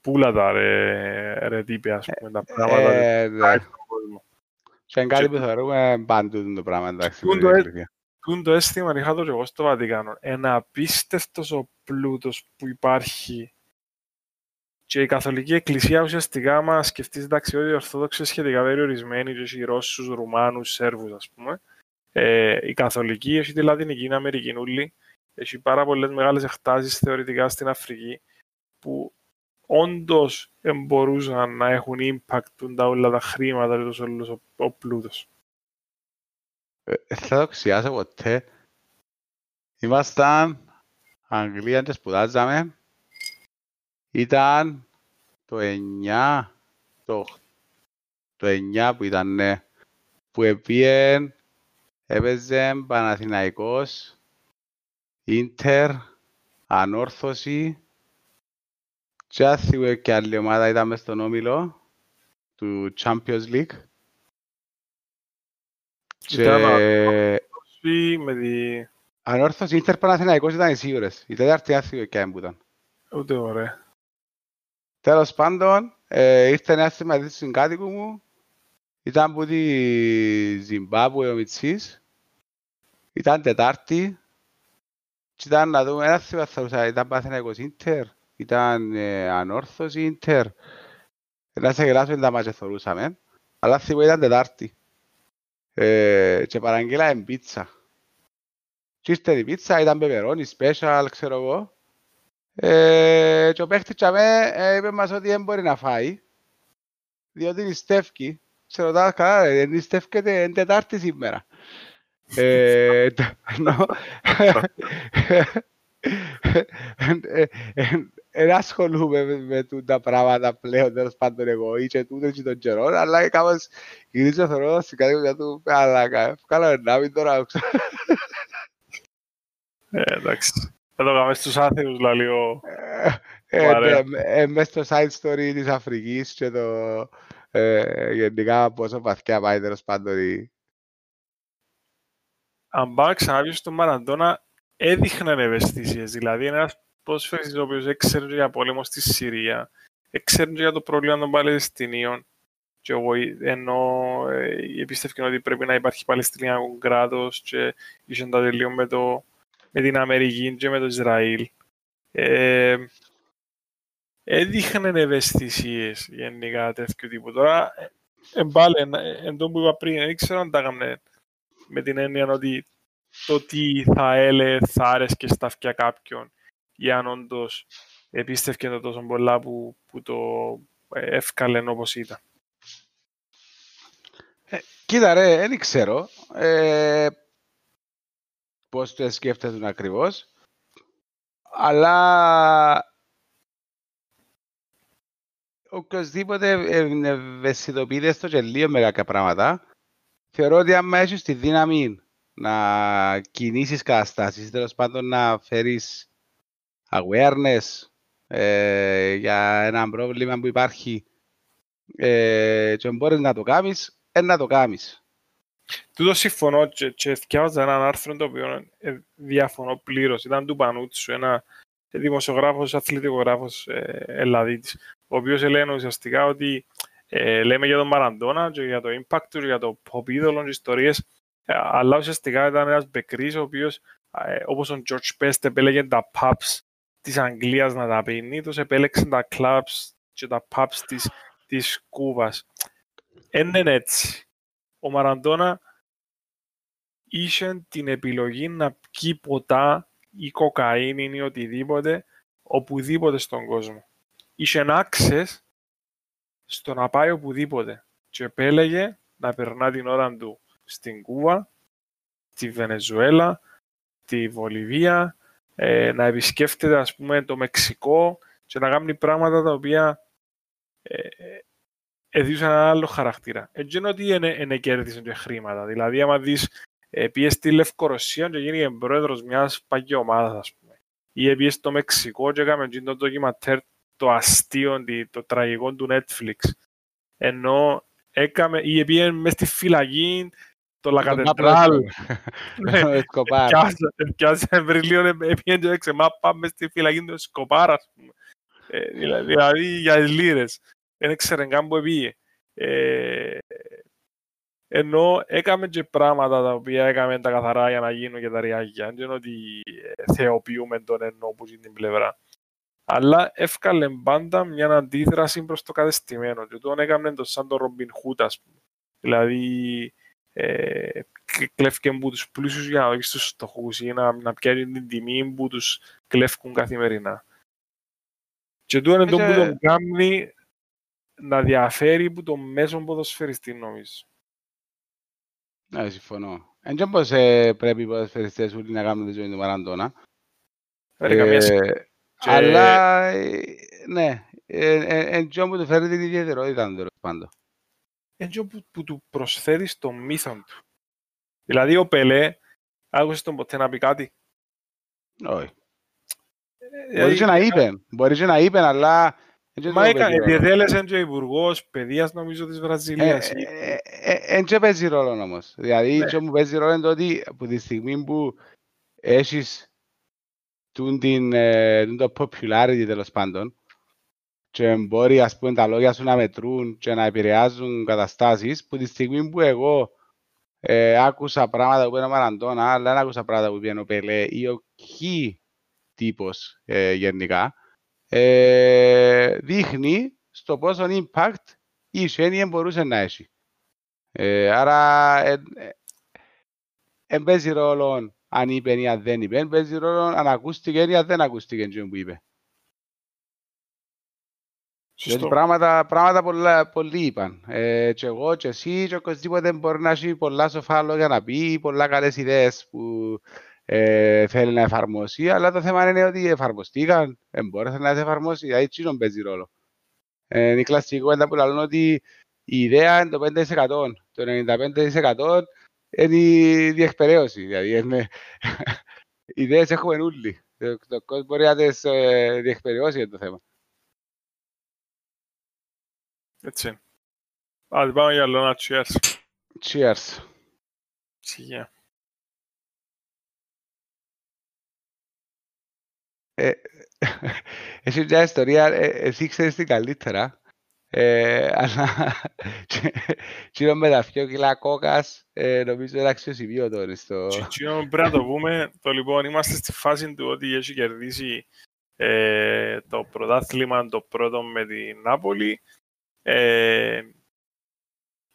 Πούλα τα ρε, ρε τύπε, ας πούμε, τα πράγματα Ε, ναι. στον κόσμο. Και είναι κάτι που θεωρούμε παντού το πράγμα, εντάξει. Τούν με το την έ- εκκλησία. Τούν το αίσθημα είχα το και εγώ στο Βατικάνο. Ένα απίστευτος ο πλούτος που υπάρχει και η Καθολική Εκκλησία ουσιαστικά, άμα σκεφτείς εντάξει, ότι οι Ορθόδοξοι είναι σχετικά περιορισμένοι και έχει Ρώσους, Ρουμάνους, Σέρβους, ας πούμε. Ε, η Καθολική έχει τη Λατινική Αμερική ούλη, έχει πάρα πολλές μεγάλες εκτάσεις θεωρητικά στην Αφρική που όντως μπορούσαν να έχουν impact τούν τα όλα τα χρήματα και τόσο όλος ο, ο πλούτος. Ε, Δεν θα το ξιάσω ποτέ. Ήμασταν Αγγλία και σπουδάζαμε. Ήταν το 9, το, οχ- το 9 που ήταν, ναι, που επίεν, έπαιζε Παναθηναϊκός, Ίντερ, Ανόρθωση και αν θυμούμαι και άλλη ομάδα ήταν μες στον όμιλο του Champions League. Ήταν Και Ή με τη... Ανόρθωση Ίντερ Παναθηναϊκός ήταν οι σίγουρες. Η τέταρτη άθλιο και αν που ήταν. Ούτε ωραία. Τέλος πάντων, ε, ήρθε ένα συμμετή στην κάτοικο μου. Ήταν από τη Ζιμπάμπουε ο Μιτσής. Ήταν Τετάρτη. Και ήταν να δούμε ένα θυμαθούσα. Ήταν Παναθηναϊκός Ίντερ. Ήταν ε, Ανόρθωση Ίντερ. Να σε γελάσουμε τα μάτια θωρούσαμε. Αλλά θυμώ ήταν Τετάρτη. Ε, και παραγγέλα πίτσα. Και ήρθε η πίτσα, ήταν πεπερόνι, special, ξέρω εγώ. Ε, και ο παίχτης τσαμέ ε, είπε μας ότι δεν μπορεί να φάει, διότι νηστεύκει. Σε ρωτάω καλά, ρε, νηστεύκεται εν Τετάρτη σήμερα. Ε, το- ενώ- ε, ε, Δεν ασχολούμαι με, με τούτα πράγματα πλέον, τέλος πάντων εγώ ή και τούτο και τον καιρό, αλλά κάπως γυρίζω θεωρώ στην κατηγορία του, αλλά καλά να μην τώρα, ξέρω. Ε, εντάξει. Θα το κάνουμε στους άθεους, δηλαδή, ο... Ε, Ωραία. ναι, ε, μες στο side story της Αφρικής και το ε, γενικά πόσο βαθιά πάει τέλος πάντων η... Αν πάμε ξανά στον Μαραντώνα, έδειχναν ευαισθησίες. Δηλαδή, ένας ποδοσφαιριστής ο οποίος έξερε για πόλεμο στη Συρία, έξερε για το πρόβλημα των Παλαιστινίων, και εγώ ε, ενώ ε, εμπιστεύκαν ότι πρέπει να υπάρχει Παλαιστινιακό κράτος και είχε τα τελείω με, το, με την Αμερική και με το Ισραήλ. Ε, έδειχναν ευαισθησίες γενικά τέτοιου τύπου. Τώρα, ε, ε, πάλι, εν, εν τω που είπα πριν, δεν ξέρω αν τα έκαμε με την έννοια ότι το τι θα έλεγε θα άρεσκε στα αυτιά κάποιον ή αν όντως επίστευκε το τόσο πολλά που, που το ε, εύκαλεν όπως ήταν. Κοίτα ρε, δεν ξέρω ε, πώς το σκέφτεσαι ακριβώς, αλλά οποιοςδήποτε ευαισθητοποιείται στο και λίγο με κάποια πράγματα, θεωρώ ότι αν έχεις τη δύναμη να κινήσεις καταστάσεις, τέλος πάντων να φέρεις awareness ε, για ένα πρόβλημα που υπάρχει ε, και μπορείς να το κάνεις, ε, να το κάνεις. Τούτο συμφωνώ και, και θυκιάζα έναν άρθρο το οποίο ε, διαφωνώ πλήρως. Ήταν του Πανούτσου, ένα δημοσιογράφος, αθλητικογράφος ε, Ελλαδίτης, ο οποίος λένε ουσιαστικά ότι ε, λέμε για τον Μαραντόνα και για το impact του, για το pop είδωλο και ιστορίες, ε, αλλά ουσιαστικά ήταν ένας μπεκρής ο οποίος, ε, όπως ο George Best επέλεγε τα pubs της Αγγλίας να τα πίνει, τους επέλεξε τα clubs και τα pubs της, της Κούβας. Είναι έτσι. Ο Μαραντόνα είχε την επιλογή να πιει ποτά ή κοκαίνη ή οτιδήποτε οπουδήποτε στον κόσμο. Είχε access στο να πάει οπουδήποτε και επέλεγε να περνά την ώρα του στην Κούβα, τη Βενεζουέλα, τη Βολιβία, ε, να επισκέφτεται ας πούμε το Μεξικό και να κάνει πράγματα τα οποία ε, έδιωσαν ένα άλλο χαρακτήρα. Έτσι είναι ότι είναι, είναι κέρδισαν και χρήματα. Δηλαδή, άμα δεις ε, πήγες στη Λευκορωσία και γίνει πρόεδρος μιας παγιή ομάδας, ας πούμε. Ή πήγες στο Μεξικό και έκαμε το ντοκιματέρ το αστείο, το τραγικό του Netflix. Ενώ έκαμε, ή πήγε μες στη φυλακή το Λακατεντράλ. Επιάσε Βερλίο, πήγε και έξε, μα πάμε στη φυλακή του Εσκοπάρ, ας πούμε. Ε, δηλαδή για λίρες. Δεν ξέρε καν που πήγε. Ε, ενώ έκαμε και πράγματα τα οποία έκαμε τα καθαρά για να γίνουν και τα ριάγια. Δεν είναι ότι ε, θεοποιούμε τον ενώ που είναι την πλευρά. Αλλά έφκαλε πάντα μια αντίδραση προς το κατεστημένο. Και τον έκαμε το σαν το Ρομπιν Χούτ, ας πούμε. Δηλαδή, ε, κλέφκε από τους πλούσιους για να δώσει στους στοχούς ή να, να πιάνει την τιμή που τους κλέφκουν καθημερινά. Και τούτο είναι το που τον κάνει να διαφέρει από το μέσο ποδοσφαιριστή, νομίζω. Ναι, συμφωνώ. Εν και πώς ε, πρέπει οι ποδοσφαιριστές όλοι να κάνουν τη ζωή του Μαραντώνα. Ε, αλλά, ε, ναι, εν και που του φέρει την ιδιαιτερότητα, τέλος πάντων. Εν και που, που του προσφέρεις στο μύθο του. Δηλαδή ο Πελέ, άκουσες τον ποτέ να πει κάτι; Όχι. Μπορείς να είπε, μπορείς να είπε, αλλά Μα έκανε, διετέλεσε και υπουργός παιδείας νομίζω της Βραζιλίας. Εν και παίζει ρόλο όμως. Δηλαδή και μου παίζει ρόλο είναι το ότι από τη στιγμή που έχεις το popularity τέλος πάντων και μπορεί ας πούμε τα λόγια σου να μετρούν και να επηρεάζουν καταστάσεις που τη στιγμή που εγώ ε, άκουσα πράγματα που είπε ο Μαραντώνα αλλά δεν άκουσα πράγματα που είπε ο Πελέ ή ο Κι τύπος ε, γενικά ε, δείχνει στο πόσο impact η Σένιε μπορούσε να έχει. Ε, άρα, δεν ε, παίζει ρόλο αν είπε ή αν δεν είπε, παίζει ρόλο αν ακούστηκε ή αν δεν ακούστηκε αυτό που είπε. Γιατί πράγματα, πράγματα πολλά, πολλοί είπαν. Ε, και εγώ και εσύ και οποιοςδήποτε μπορεί να έχει πολλά σοφά λόγια να πει, πολλά καλές ιδέες που ε, θέλει να εφαρμόσει, αλλά το θέμα είναι ότι εφαρμοστήκαν, δεν μπόρεσαν να εφαρμόσει, δηλαδή τσίνον παίζει ρόλο. Ε, είναι η κλασική κουβέντα που λαλούν ότι η ιδέα είναι το 5%, το 95% είναι η διεκπαιρέωση, δηλαδή είναι... οι ιδέες έχουμε όλοι. Το, το κόσμο μπορεί να τις ε, διεκπαιρεώσει για το θέμα. Έτσι. Άντε πάμε για άλλο ένα cheers. Cheers. Yeah. Ε, έχει μια ιστορία, ε, εσύ ξέρεις την καλύτερα, ε, αλλά τσίνο με τα πιο κιλά κόκας νομίζω είναι αξιοσημείωτο στο... Τσίνο πρέπει να το πούμε, το λοιπόν είμαστε στη φάση του ότι έχει κερδίσει το πρωτάθλημα το πρώτο με την Νάπολη.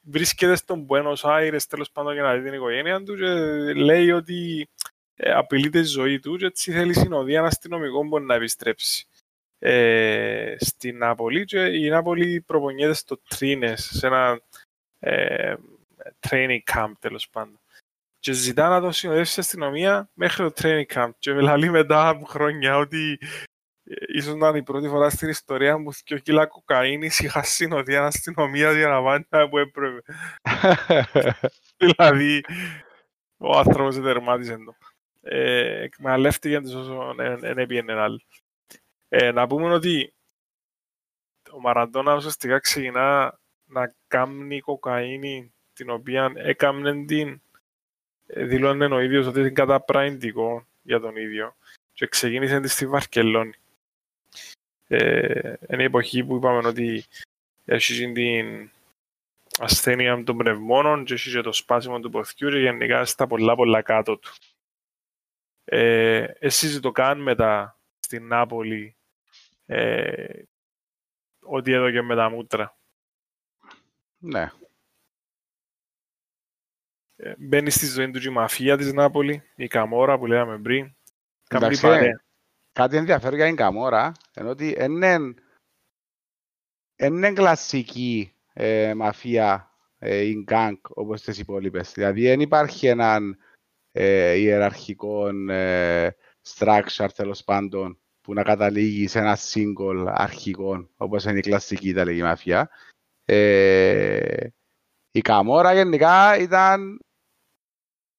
βρίσκεται στον Buenos Aires τέλος πάντων για να δει την οικογένεια του και λέει ότι ε, απειλείται η ζωή του και έτσι θέλει συνοδεία ένα αστυνομικό που να επιστρέψει ε, στην Νάπολη και η Νάπολη προπονιέται στο Τρίνες σε ένα ε, training camp τέλος πάντων και ζητά να το συνοδεύσει στην αστυνομία μέχρι το training camp και λέει μετά από χρόνια ότι ίσως να είναι η πρώτη φορά στην ιστορία μου και ο κιλά κοκαίνης είχα συνοδεία αστυνομία για να πάνε που έπρεπε. δηλαδή, ο άνθρωπος τερμάτισε το. Ε, εκμεταλλεύτηκε όσο δεν έπιενε άλλο. Ε, να πούμε ότι ο Μαραντώνα ουσιαστικά ξεκινά να κάνει κοκαίνη την οποία έκαμνε την ε, δηλώνει ο ίδιος ότι είναι καταπραγητικό για τον ίδιο και ξεκίνησε τη στη Βαρκελόνη. Ε, είναι η εποχή που είπαμε ότι έχει την ασθένεια των πνευμόνων και έχει και το σπάσιμο του ποθιού και γενικά στα πολλά πολλά κάτω του. Ε, εσείς το κάνουν μετά στην Νάπολη ε, ό,τι εδώ και με τα μούτρα. Ναι. Ε, μπαίνει στη ζωή του η μαφία της Νάπολη, η Καμόρα που λέγαμε πριν. Εντάξει, κάτι ενδιαφέρον για την Καμόρα, ενώ ότι είναι κλασική ε, μαφία ε, ή γκάγκ όπως τις υπόλοιπες. Δηλαδή δεν υπάρχει έναν ε, ιεραρχικό ε, structure τέλος πάντων που να καταλήγει σε ένα single αρχικό όπως είναι η κλασική Ιταλική μαφία. Ε, η Καμόρα γενικά ήταν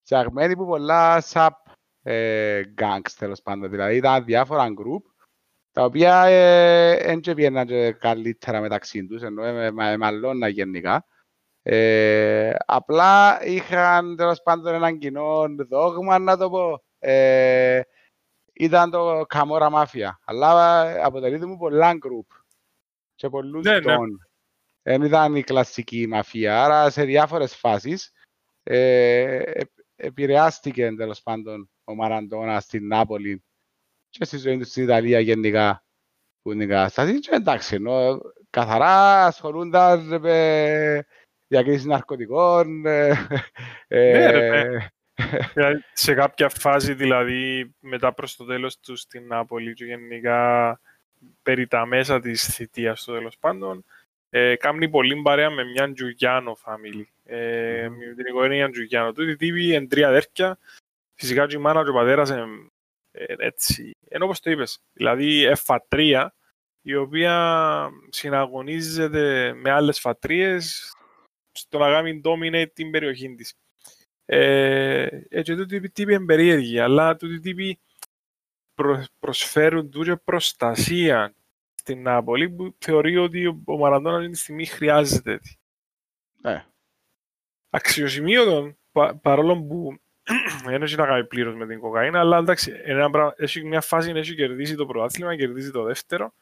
φτιαγμένη που πολλά sub ε, gangs τέλος πάντων. Δηλαδή ήταν διάφορα group τα οποία δεν ε, πήγαιναν καλύτερα μεταξύ τους, ενώ με, με, μαλλώνα γενικά. Ε, απλά είχαν τέλος πάντων έναν κοινό δόγμα, να το πω. Ε, ήταν το Καμόρα Μάφια, αλλά αποτελείται μου πολλά group και πολλούς ναι, ναι. Δεν ήταν η κλασική μαφία, άρα σε διάφορες φάσεις ε, επηρεάστηκε τέλος πάντων ο Μαραντώνα στην Νάπολη και στη ζωή του στην Ιταλία γενικά που είναι η κατάσταση. Και εντάξει, ενώ καθαρά ασχολούνταν με διακρίσεις ναρκωτικών. Ε, ναι, ρε, ναι. σε κάποια φάση, δηλαδή, μετά προς το τέλος του στην Νάπολη και γενικά περί τα μέσα της θητείας του τέλος πάντων, ε, κάνει πολύ παρέα με μια Τζουγιάνο family. Ε, με την οικογένεια Τζουγιάνο. Τούτη τύπη είναι τρία αδέρφια. Φυσικά και η μάνα και ο πατέρας είναι ε, έτσι. Ενώ όπως το είπες, δηλαδή εφατρία η οποία συναγωνίζεται με άλλες φατρίες στο να κάνει dominate την περιοχή της. Ε, έτσι τούτη τύπη είναι περίεργη, αλλά τούτη τύπη προσφέρουν τούτη προστασία στην Νάπολη που θεωρεί ότι ο Μαραντώνας αυτή τη στιγμή χρειάζεται. Ναι. Αξιοσημείωτο, πα, παρόλο που δεν έχει να κάνει πλήρως με την κοκαίνη, αλλά εντάξει, ένα πράγμα, έχει μια φάση να έχει κερδίσει το πρωτάθλημα, κερδίσει το δεύτερο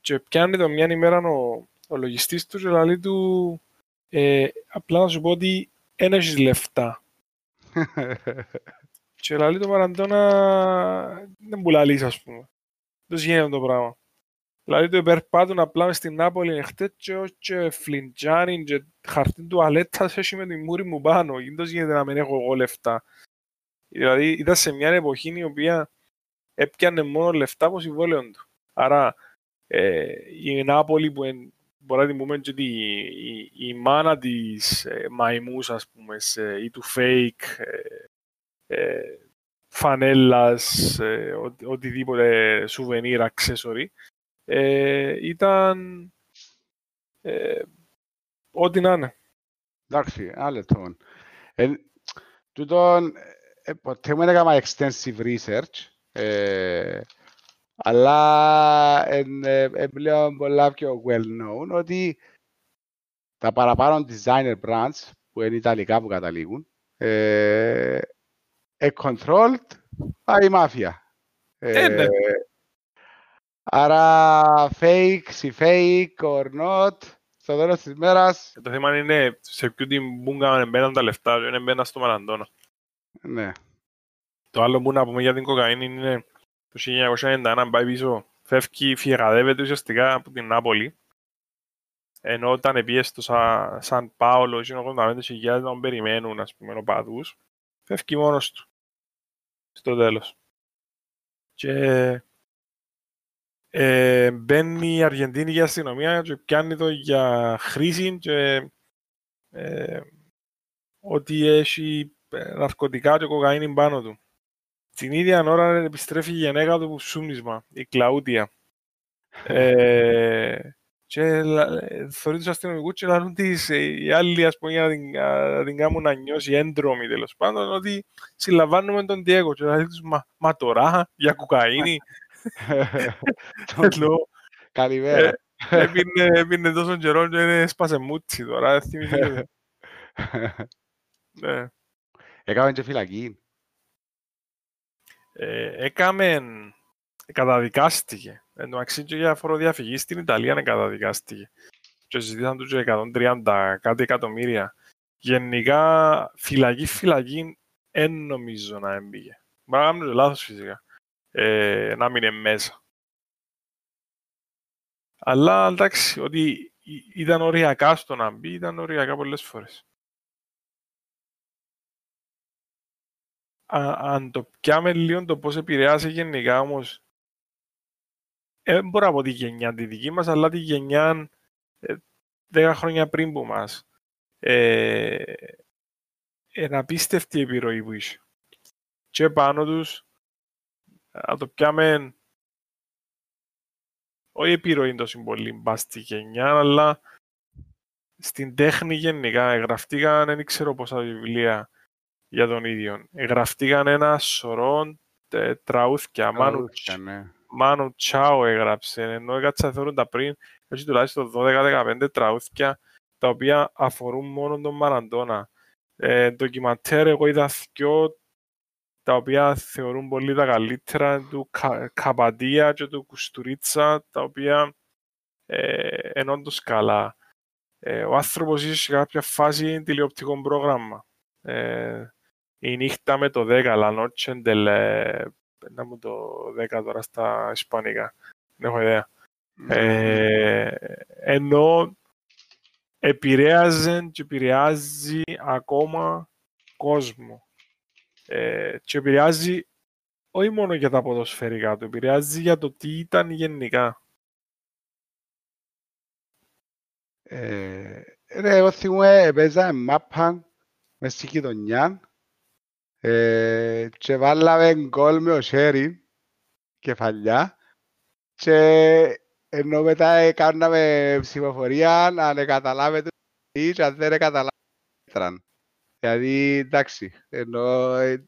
και πιάνει το μια ημέρα ο, ο λογιστής τους και λέει του ε, απλά να σου πω ότι δεν έχεις λεφτά. και λέει το Μαραντώνα δεν πουλαλείς ας πούμε. Δεν γίνεται το πράγμα. Δηλαδή το υπερπάτουν απλά στην Νάπολη χτες και φλιντζάνι και χαρτί τουαλέτας έχει με τη μούρη μου πάνω. Δεν γίνεται να μην έχω εγώ λεφτά. Δηλαδή ήταν σε μια εποχή η οποία έπιανε μόνο λεφτά από συμβόλαιο του. Άρα ε, η Νάπολη που εν, μπορεί να την πούμε και η, η, η μάνα της ε, μαϊμούς ας πούμε σε, ή του fake ε, ε, φανέλας, ε, ο, οτιδήποτε souvenir, accessory ε, ήταν ε, ό,τι να είναι. Εντάξει, ένα λεπτό. Ε, τούτον, ε, ποτέ μου έκανα extensive research, ε, αλλά είναι ε, πλέον πολλά πιο well known ότι τα παραπάνω designer brands που είναι Ιταλικά που καταλήγουν ε, ε controlled by η μάφια. Ε, ναι. Άρα fake, si fake or not, στο τέλος της μέρας... Το θέμα είναι σε ποιο την μπούγκα μπαίναν τα λεφτά, είναι μπαίνα στο Μαραντώνα. Ναι. Το άλλο που να πούμε για την κοκαίνη είναι το 1991 πάει πίσω, φεύγει, φυγαδεύεται ουσιαστικά από την Νάπολη. Ενώ όταν πήγε στο Σαν, Σαν Πάολο, είχε 85.000 να περιμένουν, ας πούμε, οπαδούς, φεύγει μόνος του. Στο τέλος. Και ε, μπαίνει η Αργεντίνη για αστυνομία και πιάνει το για χρήση και ε, ότι έχει ναρκωτικά και κοκαίνη πάνω του. Την ίδια ώρα επιστρέφει η γενέκα του που ψούμνισμα, η Κλαούτια. Ε, και θεωρεί τους αστυνομικούς και λαλούν τις ε, οι άλλοι ας πούμε για να την, να την κάνουν να νιώσει έντρομη τέλος πάντων ότι συλλαμβάνουμε τον Διέγκο και λέει τους μα, μα τώρα για κουκαΐνη Λέω, Καλημέρα. ε, έπινε, έπινε τόσο καιρό και είναι σπάσε μούτσι τώρα δεν θυμηθείτε. ναι. Έκαμε και φυλακή. Ε, έκαμε, καταδικάστηκε. Εν τω μεταξύ και για φοροδιαφυγή στην Ιταλία είναι καταδικάστηκε. Και συζητήσαν τους και 130 κάτι εκατομμύρια. Γενικά φυλακή φυλακή δεν νομίζω να έμπηγε. Μπορεί να κάνουν λάθος φυσικά. Ε, να μην είναι μέσα. Αλλά εντάξει, ότι ή- ήταν οριακά στο να μπει, ήταν οριακά πολλές φορές. Α, αν το πιάμε λίγο το πώς επηρεάζει γενικά όμως ε, δεν μπορώ να πω τη γενιά τη δική μας, αλλά τη γενιά ε, 10 χρόνια πριν που μας. Ε, είναι απίστευτη η επιρροή που είχε. Και πάνω τους, να το πιάμε, όχι επιρροή τόσο πολύ μπας στη γενιά, αλλά στην τέχνη γενικά. Εγγραφτήκαν, δεν ξέρω πόσα βιβλία για τον ίδιο. Εγγραφτήκαν ένα σωρό τε- τραούθκια. Μάνου, Τραγούδια, ναι. Μάνου Τσάο έγραψε, ενώ έκατσα να θεωρούν τα πριν, έχει τουλάχιστον 12-15 τραούθια τα οποία αφορούν μόνο τον Μαραντόνα. Ε, ντοκιμαντέρ, εγώ είδα δυο τα οποία θεωρούν πολύ τα καλύτερα του Κα, Καπαντία και του Κουστουρίτσα, τα οποία ε, είναι όντως καλά. Ε, ο άνθρωπος είχε σε κάποια φάση τηλεοπτικό πρόγραμμα. Ε, η νύχτα με το 10, la noche del... ε, να μου το 10 τώρα στα ισπανικά. Δεν έχω ιδέα. Ε, ενώ επηρέαζε και επηρεάζει ακόμα κόσμο. Ε, και επηρεάζει όχι μόνο για τα ποδοσφαιρικά του, επηρεάζει για το τι ήταν γενικά. Ε, ρε, εγώ θυμούμαι, παίζαμε μάπα μες στη γειτονιά ε, και βάλαμε γκολ με ο Σέρι, κεφαλιά και ενώ μετά ε, κάναμε ψηφοφορία αν καταλάβετε ή και αν δεν καταλάβετε. Δηλαδή, εντάξει, ενώ ε,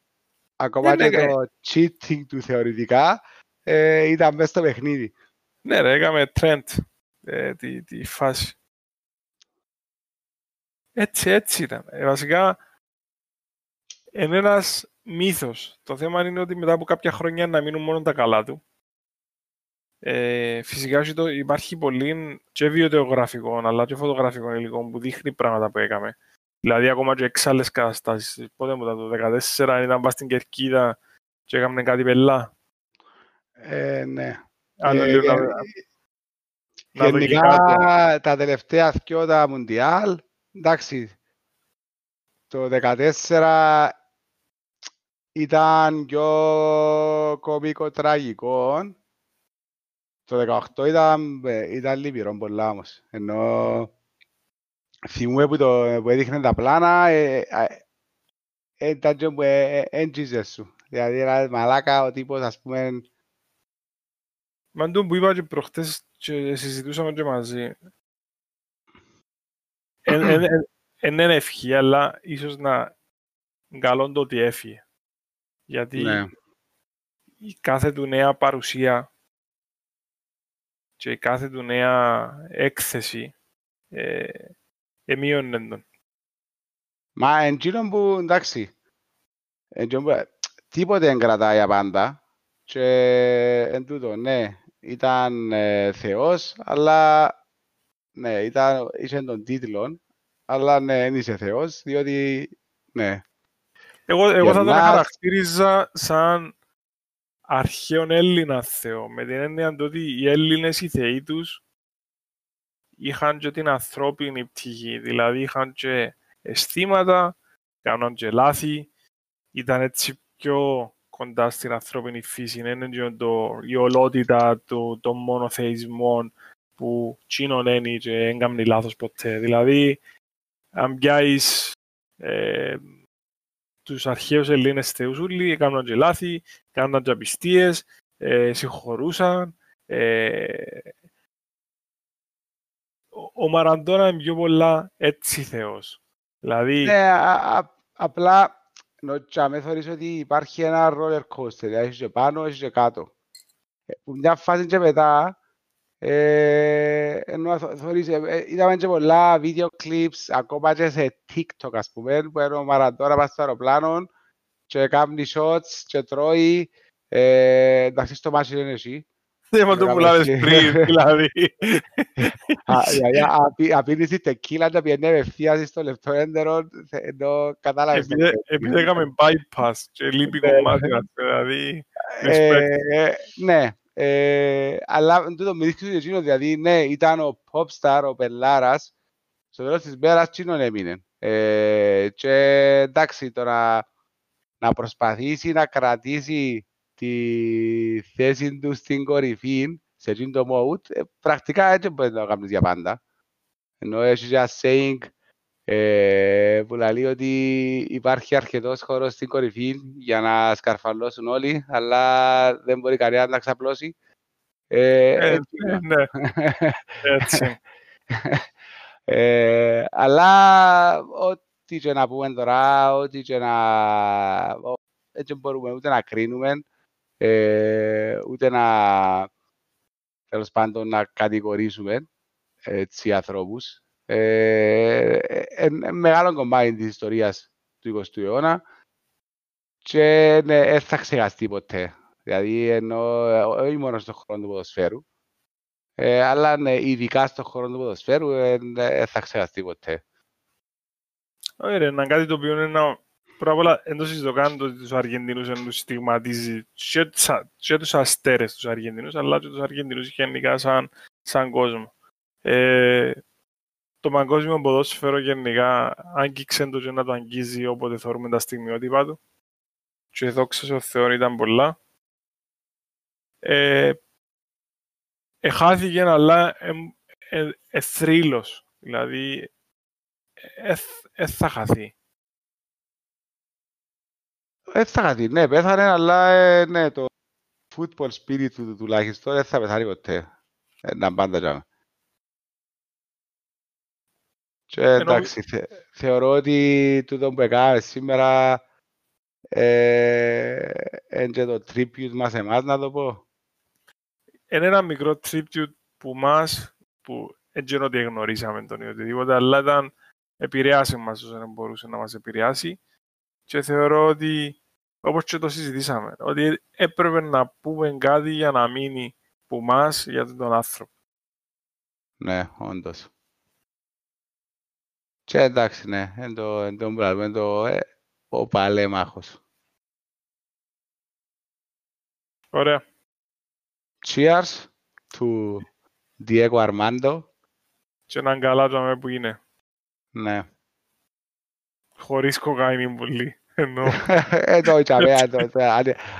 ακόμα Ναι, και ναι, το cheating του θεωρητικά ε, ήταν μέσα στο παιχνίδι. Ναι ρε, έκαμε trend ε, τη, τη φάση. Έτσι, έτσι ήταν. Ε, βασικά, είναι ένας μύθος. Το θέμα είναι ότι μετά από κάποια χρόνια να μείνουν μόνο τα καλά του. Ε, φυσικά έχει το, υπάρχει πολύ και βιντεογραφικό αλλά και φωτογραφικό υλικό που δείχνει πράγματα που έκαμε. Δηλαδή ακόμα και εξάλλες καταστάσεις. Πότε μου ήταν το 2014 ήταν πας στην Κερκίδα και έκαμε κάτι πελά. Ε, ναι. Άλλο Ε, λίγο να- ε, να Γενικά δοκιμάσω. τα τελευταία δυο τα Μουντιάλ, εντάξει, το 14 ήταν πιο κομικό τραγικό, το 18 ήταν, ε, ήταν λυπηρό πολλά όμως, ενώ θυμούμαι που, το, που έδειχνε τα πλάνα, ε, ε, ε, ήταν και που ε, ε, έντζιζε σου, δηλαδή era μαλάκα ο τύπος ας πούμε, Μαντούν που είπα και προχτές και συζητούσαμε και μαζί. Δεν είναι ευχή, αλλά ίσως να καλό το ότι έφυγε. Γιατί ναι. η κάθε του νέα παρουσία και η κάθε του νέα έκθεση ε, εμείωνε τον. Μα εντζήνων που, εντάξει, εντζήνων που, τίποτε δεν κρατάει απάντα και εν τούτο, ναι, ήταν ε, Θεός, αλλά ναι, ήταν, είχε τον τίτλο, αλλά ναι, δεν είσαι Θεός, διότι, ναι, Εγώ, εγώ θα τον Γερνάς. χαρακτήριζα σαν αρχαίον Έλληνα Θεό, με την έννοια του ότι οι Έλληνες οι θεοί τους είχαν και την ανθρώπινη πτυχή, δηλαδή είχαν και αισθήματα, κάναν και λάθη, ήταν έτσι πιο κοντά στην ανθρώπινη φύση, δεν είναι και το, η ολότητα του, των μονοθεϊσμών που τσίνον είναι και δεν κάνει λάθος ποτέ. Δηλαδή, αν πιάσεις ε, τους αρχαίους Ελλήνες θεούς ούλοι, έκαναν και λάθη, έκαναν και απιστίες, ε, συγχωρούσαν, Ε, ο Μαραντόνα είναι πιο πολλά έτσι θεός. Δηλαδή... Ναι, α, α, απλά με θεωρείς ότι υπάρχει ένα roller coaster, δηλαδή έχεις και πάνω, έχεις και κάτω. Ε, που μια φάση και μετά, ε, ενώ θεωρείς, ε, ε, είδαμε και πολλά βίντεο clips, ακόμα και σε TikTok, ας πούμε, που είναι ο Μαραντόνα πας στο αεροπλάνο και κάνει shots και τρώει, ε, εντάξει στο μάτσι είναι εσύ, Θέμα το πουλάβες πριν, δηλαδή. Απίνεις την τεκίλα και πιένει ευθείας στο λεπτό έντερο, ενώ κατάλαβες. Επειδή έκαμε bypass και λείπει ναι, κομμάτι, ναι. δηλαδή. Ε, ναι, ε, αλλά τούτο με δείχνεις εκείνος, δηλαδή, ναι, ήταν ο popstar, ο Πελάρας, στο τέλος της μέρας, εκείνον έμεινε. Ε, και εντάξει, τώρα να προσπαθήσει να κρατήσει τη θέση του στην κορυφή, σε εκείνο το mode, ε, πρακτικά έτσι μπορεί να το κάνεις για πάντα. Ενώ έχει ένα saying ε, που λέει ότι υπάρχει αρκετός χώρος στην κορυφή για να σκαρφαλώσουν όλοι, αλλά δεν μπορεί κανένας να ξαπλώσει. Ε, ε, έτσι, ναι, έτσι. ε, αλλά ό,τι και να πούμε τώρα, ό,τι και να... Έτσι μπορούμε ούτε να κρίνουμε, ε, ούτε να τέλος πάντων να κατηγορήσουμε έτσι ανθρώπους. Ε, ε, ε, μεγάλο κομμάτι της ιστορίας του 20ου αιώνα και ναι, δεν θα ξεχαστεί ποτέ. Δηλαδή, ενώ, όχι μόνο στον χρόνο του ποδοσφαίρου, ε, αλλά ναι, ειδικά στον χρόνο του ποδοσφαίρου δεν θα ξεχαστεί ποτέ. Ωραία, είναι κάτι το οποίο είναι ένα Πρώτα απ' όλα, δεν το συζητώ καν ότι τους Αργεντινούς δεν τους στιγματίζει και, και τους αστέρες τους Αργεντινούς, αλλά και τους Αργεντινούς γενικά σαν, σαν κόσμο. Ε, το παγκόσμιο ποδόσφαιρο γενικά άγγιξε το και να το αγγίζει όποτε θεωρούμε τα στιγμιότυπα του. Και εδώ ξέρω ο Θεό ήταν πολλά. Ε, εχάθηκε αλλά ε, ε, θρύλος. Δηλαδή, ε, ε, θα χαθεί. Δεν θα κάτι, ναι, πέθανε, αλλά ε, ναι, το football spirit του τουλάχιστον δεν θα πεθάνει ποτέ. Ε, να πάντα τζάμε. Και εντάξει, θε, θεωρώ ότι τούτο που έκαμε σήμερα ε, είναι και το tribute μας εμάς, να το πω. Είναι ένα μικρό tribute που μας, που έτσι είναι ότι γνωρίσαμε τον ή οτιδήποτε, αλλά ήταν επηρεάσει μας όσο δεν μπορούσε να μας επηρεάσει και θεωρώ ότι όπως και το συζητήσαμε, ότι έπρεπε να πούμε κάτι για να μείνει που μας για τον άνθρωπο. Ναι, όντως. Και εντάξει, ναι, είναι το, είναι το πράγμα, είναι το, ε, ο παλέμαχος. Ωραία. Cheers to Diego Armando. Και έναν καλά που είναι. Ναι. Χωρίς κοκαίνη πολύ. Εδώ η τσαβέα,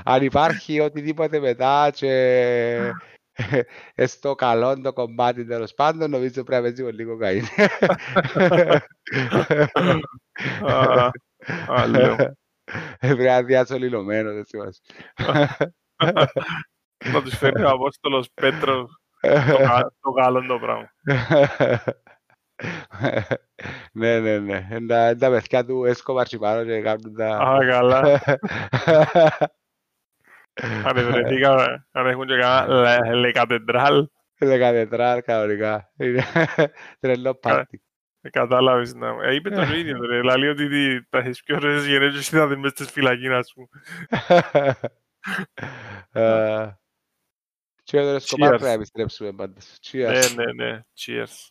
αν υπάρχει οτιδήποτε μετά και στο καλό το κομμάτι τέλο πάντων, νομίζω πρέπει να παίζει λίγο καΐν. Πρέπει να διασωληνωμένο, δεν θυμάσαι. Να τους φέρει ο Απόστολος Πέτρος το καλό το πράγμα. ναι, ναι, ναι. Είναι τα παιδιά του Έσκο Μαρσιπάνο και κάνουν τα... Α, καλά. Αν βρεθήκαμε, αν έχουν και κάνα λεκατεντράλ. Λεκατεντράλ, κανονικά. Είναι τρελό πάρτι. Κατάλαβες, ναι. Ε, είπε το ίδιο, ρε. Λαλεί ότι τα έχεις πιο ωραίες γενέσεις είδατε μες στις φυλακίνας μου. Και ο Έσκο πρέπει να επιστρέψουμε πάντως. Cheers. Ναι, ναι, ναι. Cheers.